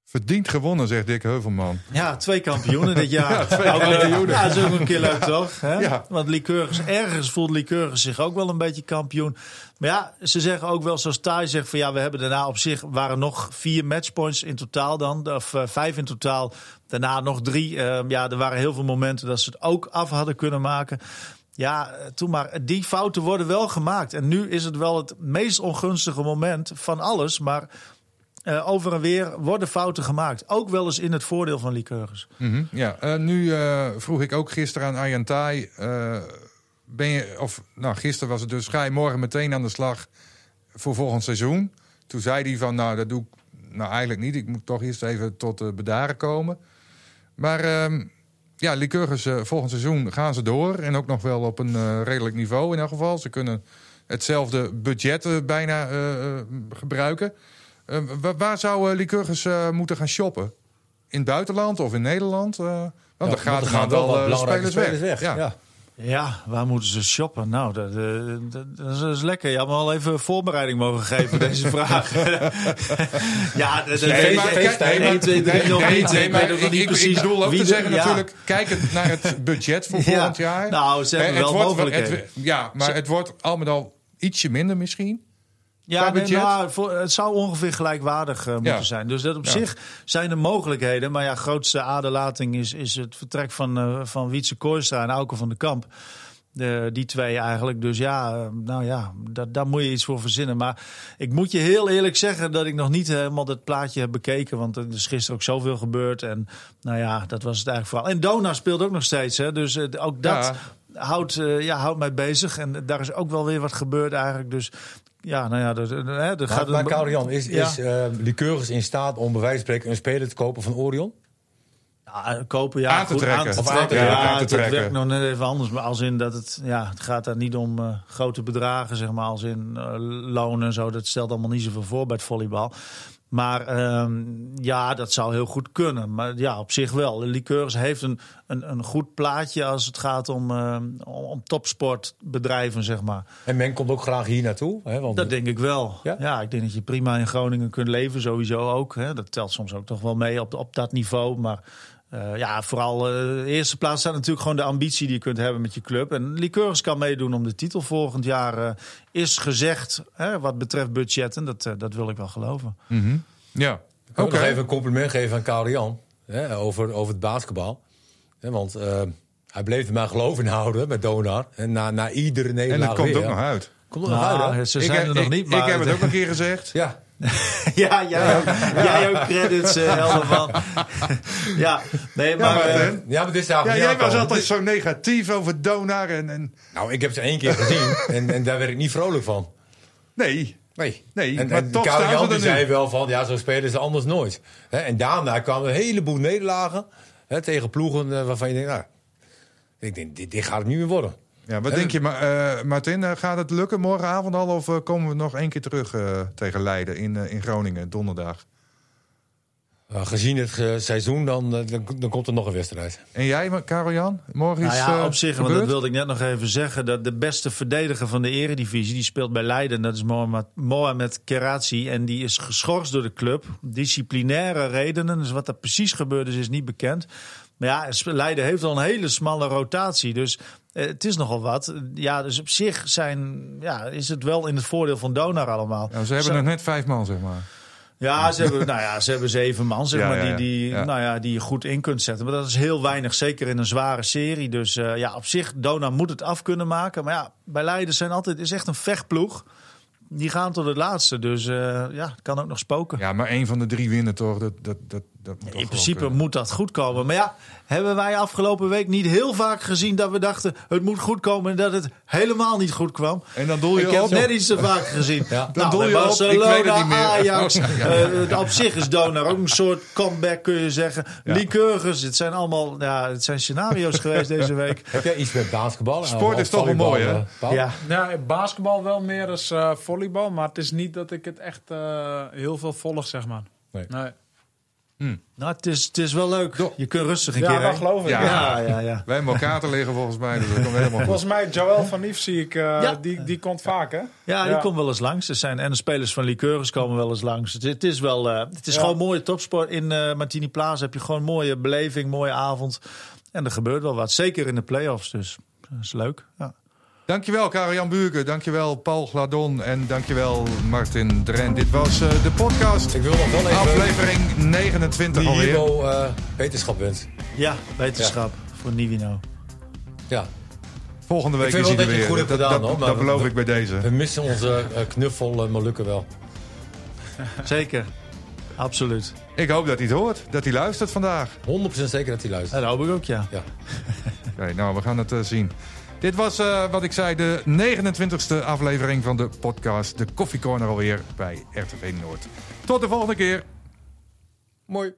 Verdiend gewonnen, zegt Dick Heuvelman. Ja, twee kampioenen dit jaar. Ja, twee kampioenen. Ja, dat is ook een keer leuk, toch? Hè? Ja. Want Lycurgus, ergens voelt Lycurgus zich ook wel een beetje kampioen. Maar ja, ze zeggen ook wel, zoals Thij zegt, van ja, we hebben daarna op zich, waren nog vier matchpoints in totaal dan, of eh, vijf in totaal. Daarna nog drie. Eh, ja, er waren heel veel momenten dat ze het ook af hadden kunnen maken. Ja, eh, toen maar. Die fouten worden wel gemaakt. En nu is het wel het meest ongunstige moment van alles. Maar eh, over en weer worden fouten gemaakt. Ook wel eens in het voordeel van Lycurgus. Mhm, Ja, eh, nu eh, vroeg ik ook gisteren aan Arjan Thai, ben je, of nou, gisteren was het dus, ga je morgen meteen aan de slag voor volgend seizoen? Toen zei hij van, nou, dat doe ik nou eigenlijk niet. Ik moet toch eerst even tot bedaren komen. Maar ehm, ja, eh, volgend seizoen gaan ze door. En ook nog wel op een redelijk niveau in elk geval. Ze kunnen hetzelfde budget bijna gebruiken. Eh, wa- waar zou eh, Lycurgus eh, moeten gaan shoppen? In het buitenland of in Nederland? Eh, want Ja, er gaat, gaan wel spelers, weg. Ja. Ja. Ja, waar moeten ze shoppen? Nou, dat, dat, dat is- dat is lekker. Je had me al even voorbereiding mogen geven, deze vraag. ja, dat, Nee, maar ik- kijk, nee, maar- 1, 2, 3 nog nee, niet. nee, ik maar weet ook nog ik- niet ik- precies Ik bedoel ook te zeggen ja. natuurlijk, kijkend naar het budget voor Ja. volgend jaar. Nou, ze hebben wel mogelijkheden. ja, maar het wordt allemaal al ietsje minder misschien. Ja, nee, nou, voor, het zou ongeveer gelijkwaardig eh, moeten Ja. zijn. Dus dat op Ja. zich zijn er mogelijkheden. Maar ja, grootste aderlating is, is het vertrek van, eh van Wietse Kooistra en Auke van de Kamp. De, die twee eigenlijk. Dus ja, eh, nou ja, da- daar moet je iets voor verzinnen. Maar ik moet je heel eerlijk zeggen dat ik nog niet helemaal dat plaatje heb bekeken. Want er is gisteren ook zoveel gebeurd. En nou ja, dat was het eigenlijk vooral. En Dona speelt ook nog steeds. Hè? Dus ook dat houdt, ja, houdt mij bezig. En daar is ook wel weer wat gebeurd eigenlijk. Dus ja, nou ja, er, er, er Maar, gaat maar een- Karian, is, Ja. is eh, Lycurgus in staat om bij wijze van spreken een speler te kopen van Orion? Ja, kopen, ja. Aan te goed, trekken. Aan te trekken. aan te- ja, ja, aan te het trekken. werkt nog net even anders. Maar als in dat het, ja, het gaat daar niet om eh, grote bedragen, zeg maar, als in eh, lonen en zo. Dat stelt allemaal niet zoveel voor bij het volleybal. Maar ehm, ja, dat zou heel goed kunnen. Maar ja, op zich wel. Liqueurs heeft een, een, een goed plaatje als het gaat om, ehm, om, om topsportbedrijven, zeg maar. En men komt ook graag hier naartoe. Hè, want Dat denk ik wel. Ja? Ja? ik denk dat je prima in Groningen kunt leven, sowieso ook. Hè. Dat telt soms ook toch wel mee op, op dat niveau. Maar eh, ja, vooral eh, de eerste plaats staat natuurlijk gewoon de ambitie die je kunt hebben met je club. En Liqueurs kan meedoen om de titel volgend jaar, eh, is gezegd, hè, wat betreft budgetten. Dat, dat wil ik wel geloven. Ja, Ik wil nog even een compliment geven aan Karian hè, over, over het basketbal. Hè, want eh, hij bleef er maar geloof in houden met Donar. En na, na iedere En nederlaag het komt weer, ook nog uit. Komt er nog uit, Nou, hè? ze Ik zijn heb- er nog ik- niet, maar... Ik heb het ook een keer gezegd. Ja, ja, jij ook, jij ook credits, eh Helderman. ja, nee, maar... ja maar dit is Ja, eigenlijk jij was altijd zo negatief over Donar. En, en... Nou, ik heb ze één keer gezien en, en daar werd ik niet vrolijk van. Nee, Nee. Nee, en, maar en toch die zei nu. wel van, ja, zo spelen ze anders nooit. Hè, en daarna kwamen een heleboel nederlagen hè, tegen ploegen waarvan je denkt, nou, ik denk, dit, dit gaat het niet meer worden. Ja, wat denk je, eh, Martin? eh, gaat het lukken morgenavond al? Of eh, komen we nog één keer terug eh, tegen Leiden in, in Groningen, donderdag? Uh, gezien het seizoen, dan, dan, dan komt er nog een wedstrijd. En jij, Karel-Jan? Morgen Nou is ja, op zich, want dat wilde ik net nog even zeggen. Dat de beste verdediger van de eredivisie, die speelt bij Leiden. Dat is Mohamed, Mohamed Kerazi. En die is geschorst door de club. Disciplinaire redenen. Dus wat er precies gebeurd is, is niet bekend. Maar ja, Leiden heeft al een hele smalle rotatie. Dus eh, het is nogal wat. Ja, dus op zich zijn, ja, is het wel in het voordeel van Donar allemaal. Ja, ze hebben nog net vijf man, zeg maar. ja, ze hebben, nou ja, ze hebben zeven man, zeg Ja, maar. Die, die, Ja. Nou ja, die je goed in kunt zetten. Maar dat is heel weinig, zeker in een zware serie. Dus eh, ja, op zich, Dona moet het af kunnen maken. Maar ja, bij Leiden zijn altijd, is echt een vechtploeg. Die gaan tot het laatste. Dus eh, ja, het kan ook nog spoken. Ja, maar één van de drie winnen toch? Dat, dat, dat, dat moet toch in principe moet dat goed komen. Maar ja, hebben wij afgelopen week niet heel vaak gezien dat we dachten het moet goed komen en dat het helemaal niet goed kwam. En dan doe je Ik heb op. net iets te vaak gezien. Ja. Dan nou, doe bij je op. Ik Barcelona, weet het niet meer. Ajax. Oh, ja, ja. eh, op zich is Donar ook een soort comeback, kun je zeggen. Ja. Lycurgus, het zijn allemaal ja, het zijn scenario's geweest deze week. Heb jij iets met basketbal? Sport is toch wel mooi, hè? eh? Ja, Ja, basketbal wel meer als eh, volleybal, maar het is niet dat ik het echt eh, heel veel volg, zeg maar. Nee. Nee. Nou, het, is, het is wel leuk. Je kunt rustig een Ja, keer dat heen. geloof ik. Ja. Ja, ja, ja. Wij hebben elkaar te liggen volgens mij, dus dat komt helemaal goed. Volgens mij, Joël van Nief zie ik, eh, Ja. die, die komt vaak, hè? Ja, die Ja. komt wel eens langs. Er zijn, en de spelers van Liqueurs komen wel eens langs. Het, het is, wel, eh, het is Ja. gewoon mooie topsport. In eh Martini Plaza heb je gewoon een mooie beleving, mooie avond. En er gebeurt wel wat. Zeker in de play-offs dus. Dat is leuk. Ja. Dankjewel Karel-Jan Buurken, dankjewel Paul Gladon en dankjewel Martin Dren. Dit was eh, de podcast, Ik wil nog wel even aflevering 29 die alweer. Hibo eh wetenschap wensen. ja, wetenschap voor Nivino. Ja. Volgende week Ik vind is hij wel er dat je weer. dat, gedaan, dat, hoor, maar dat we- beloof we- ik bij deze. We missen onze eh, knuffel uh, Molukken wel. Zeker. Absoluut. Ik hoop dat hij het hoort, dat hij luistert vandaag. 100% zeker dat hij luistert. Dat hoop ik ook, ja. Ja. Oké, nou, we gaan het eh, zien. Dit was, eh, wat ik zei, de 29e aflevering van de podcast De Koffie Corner alweer bij RTV Noord. Tot de volgende keer. Mooi.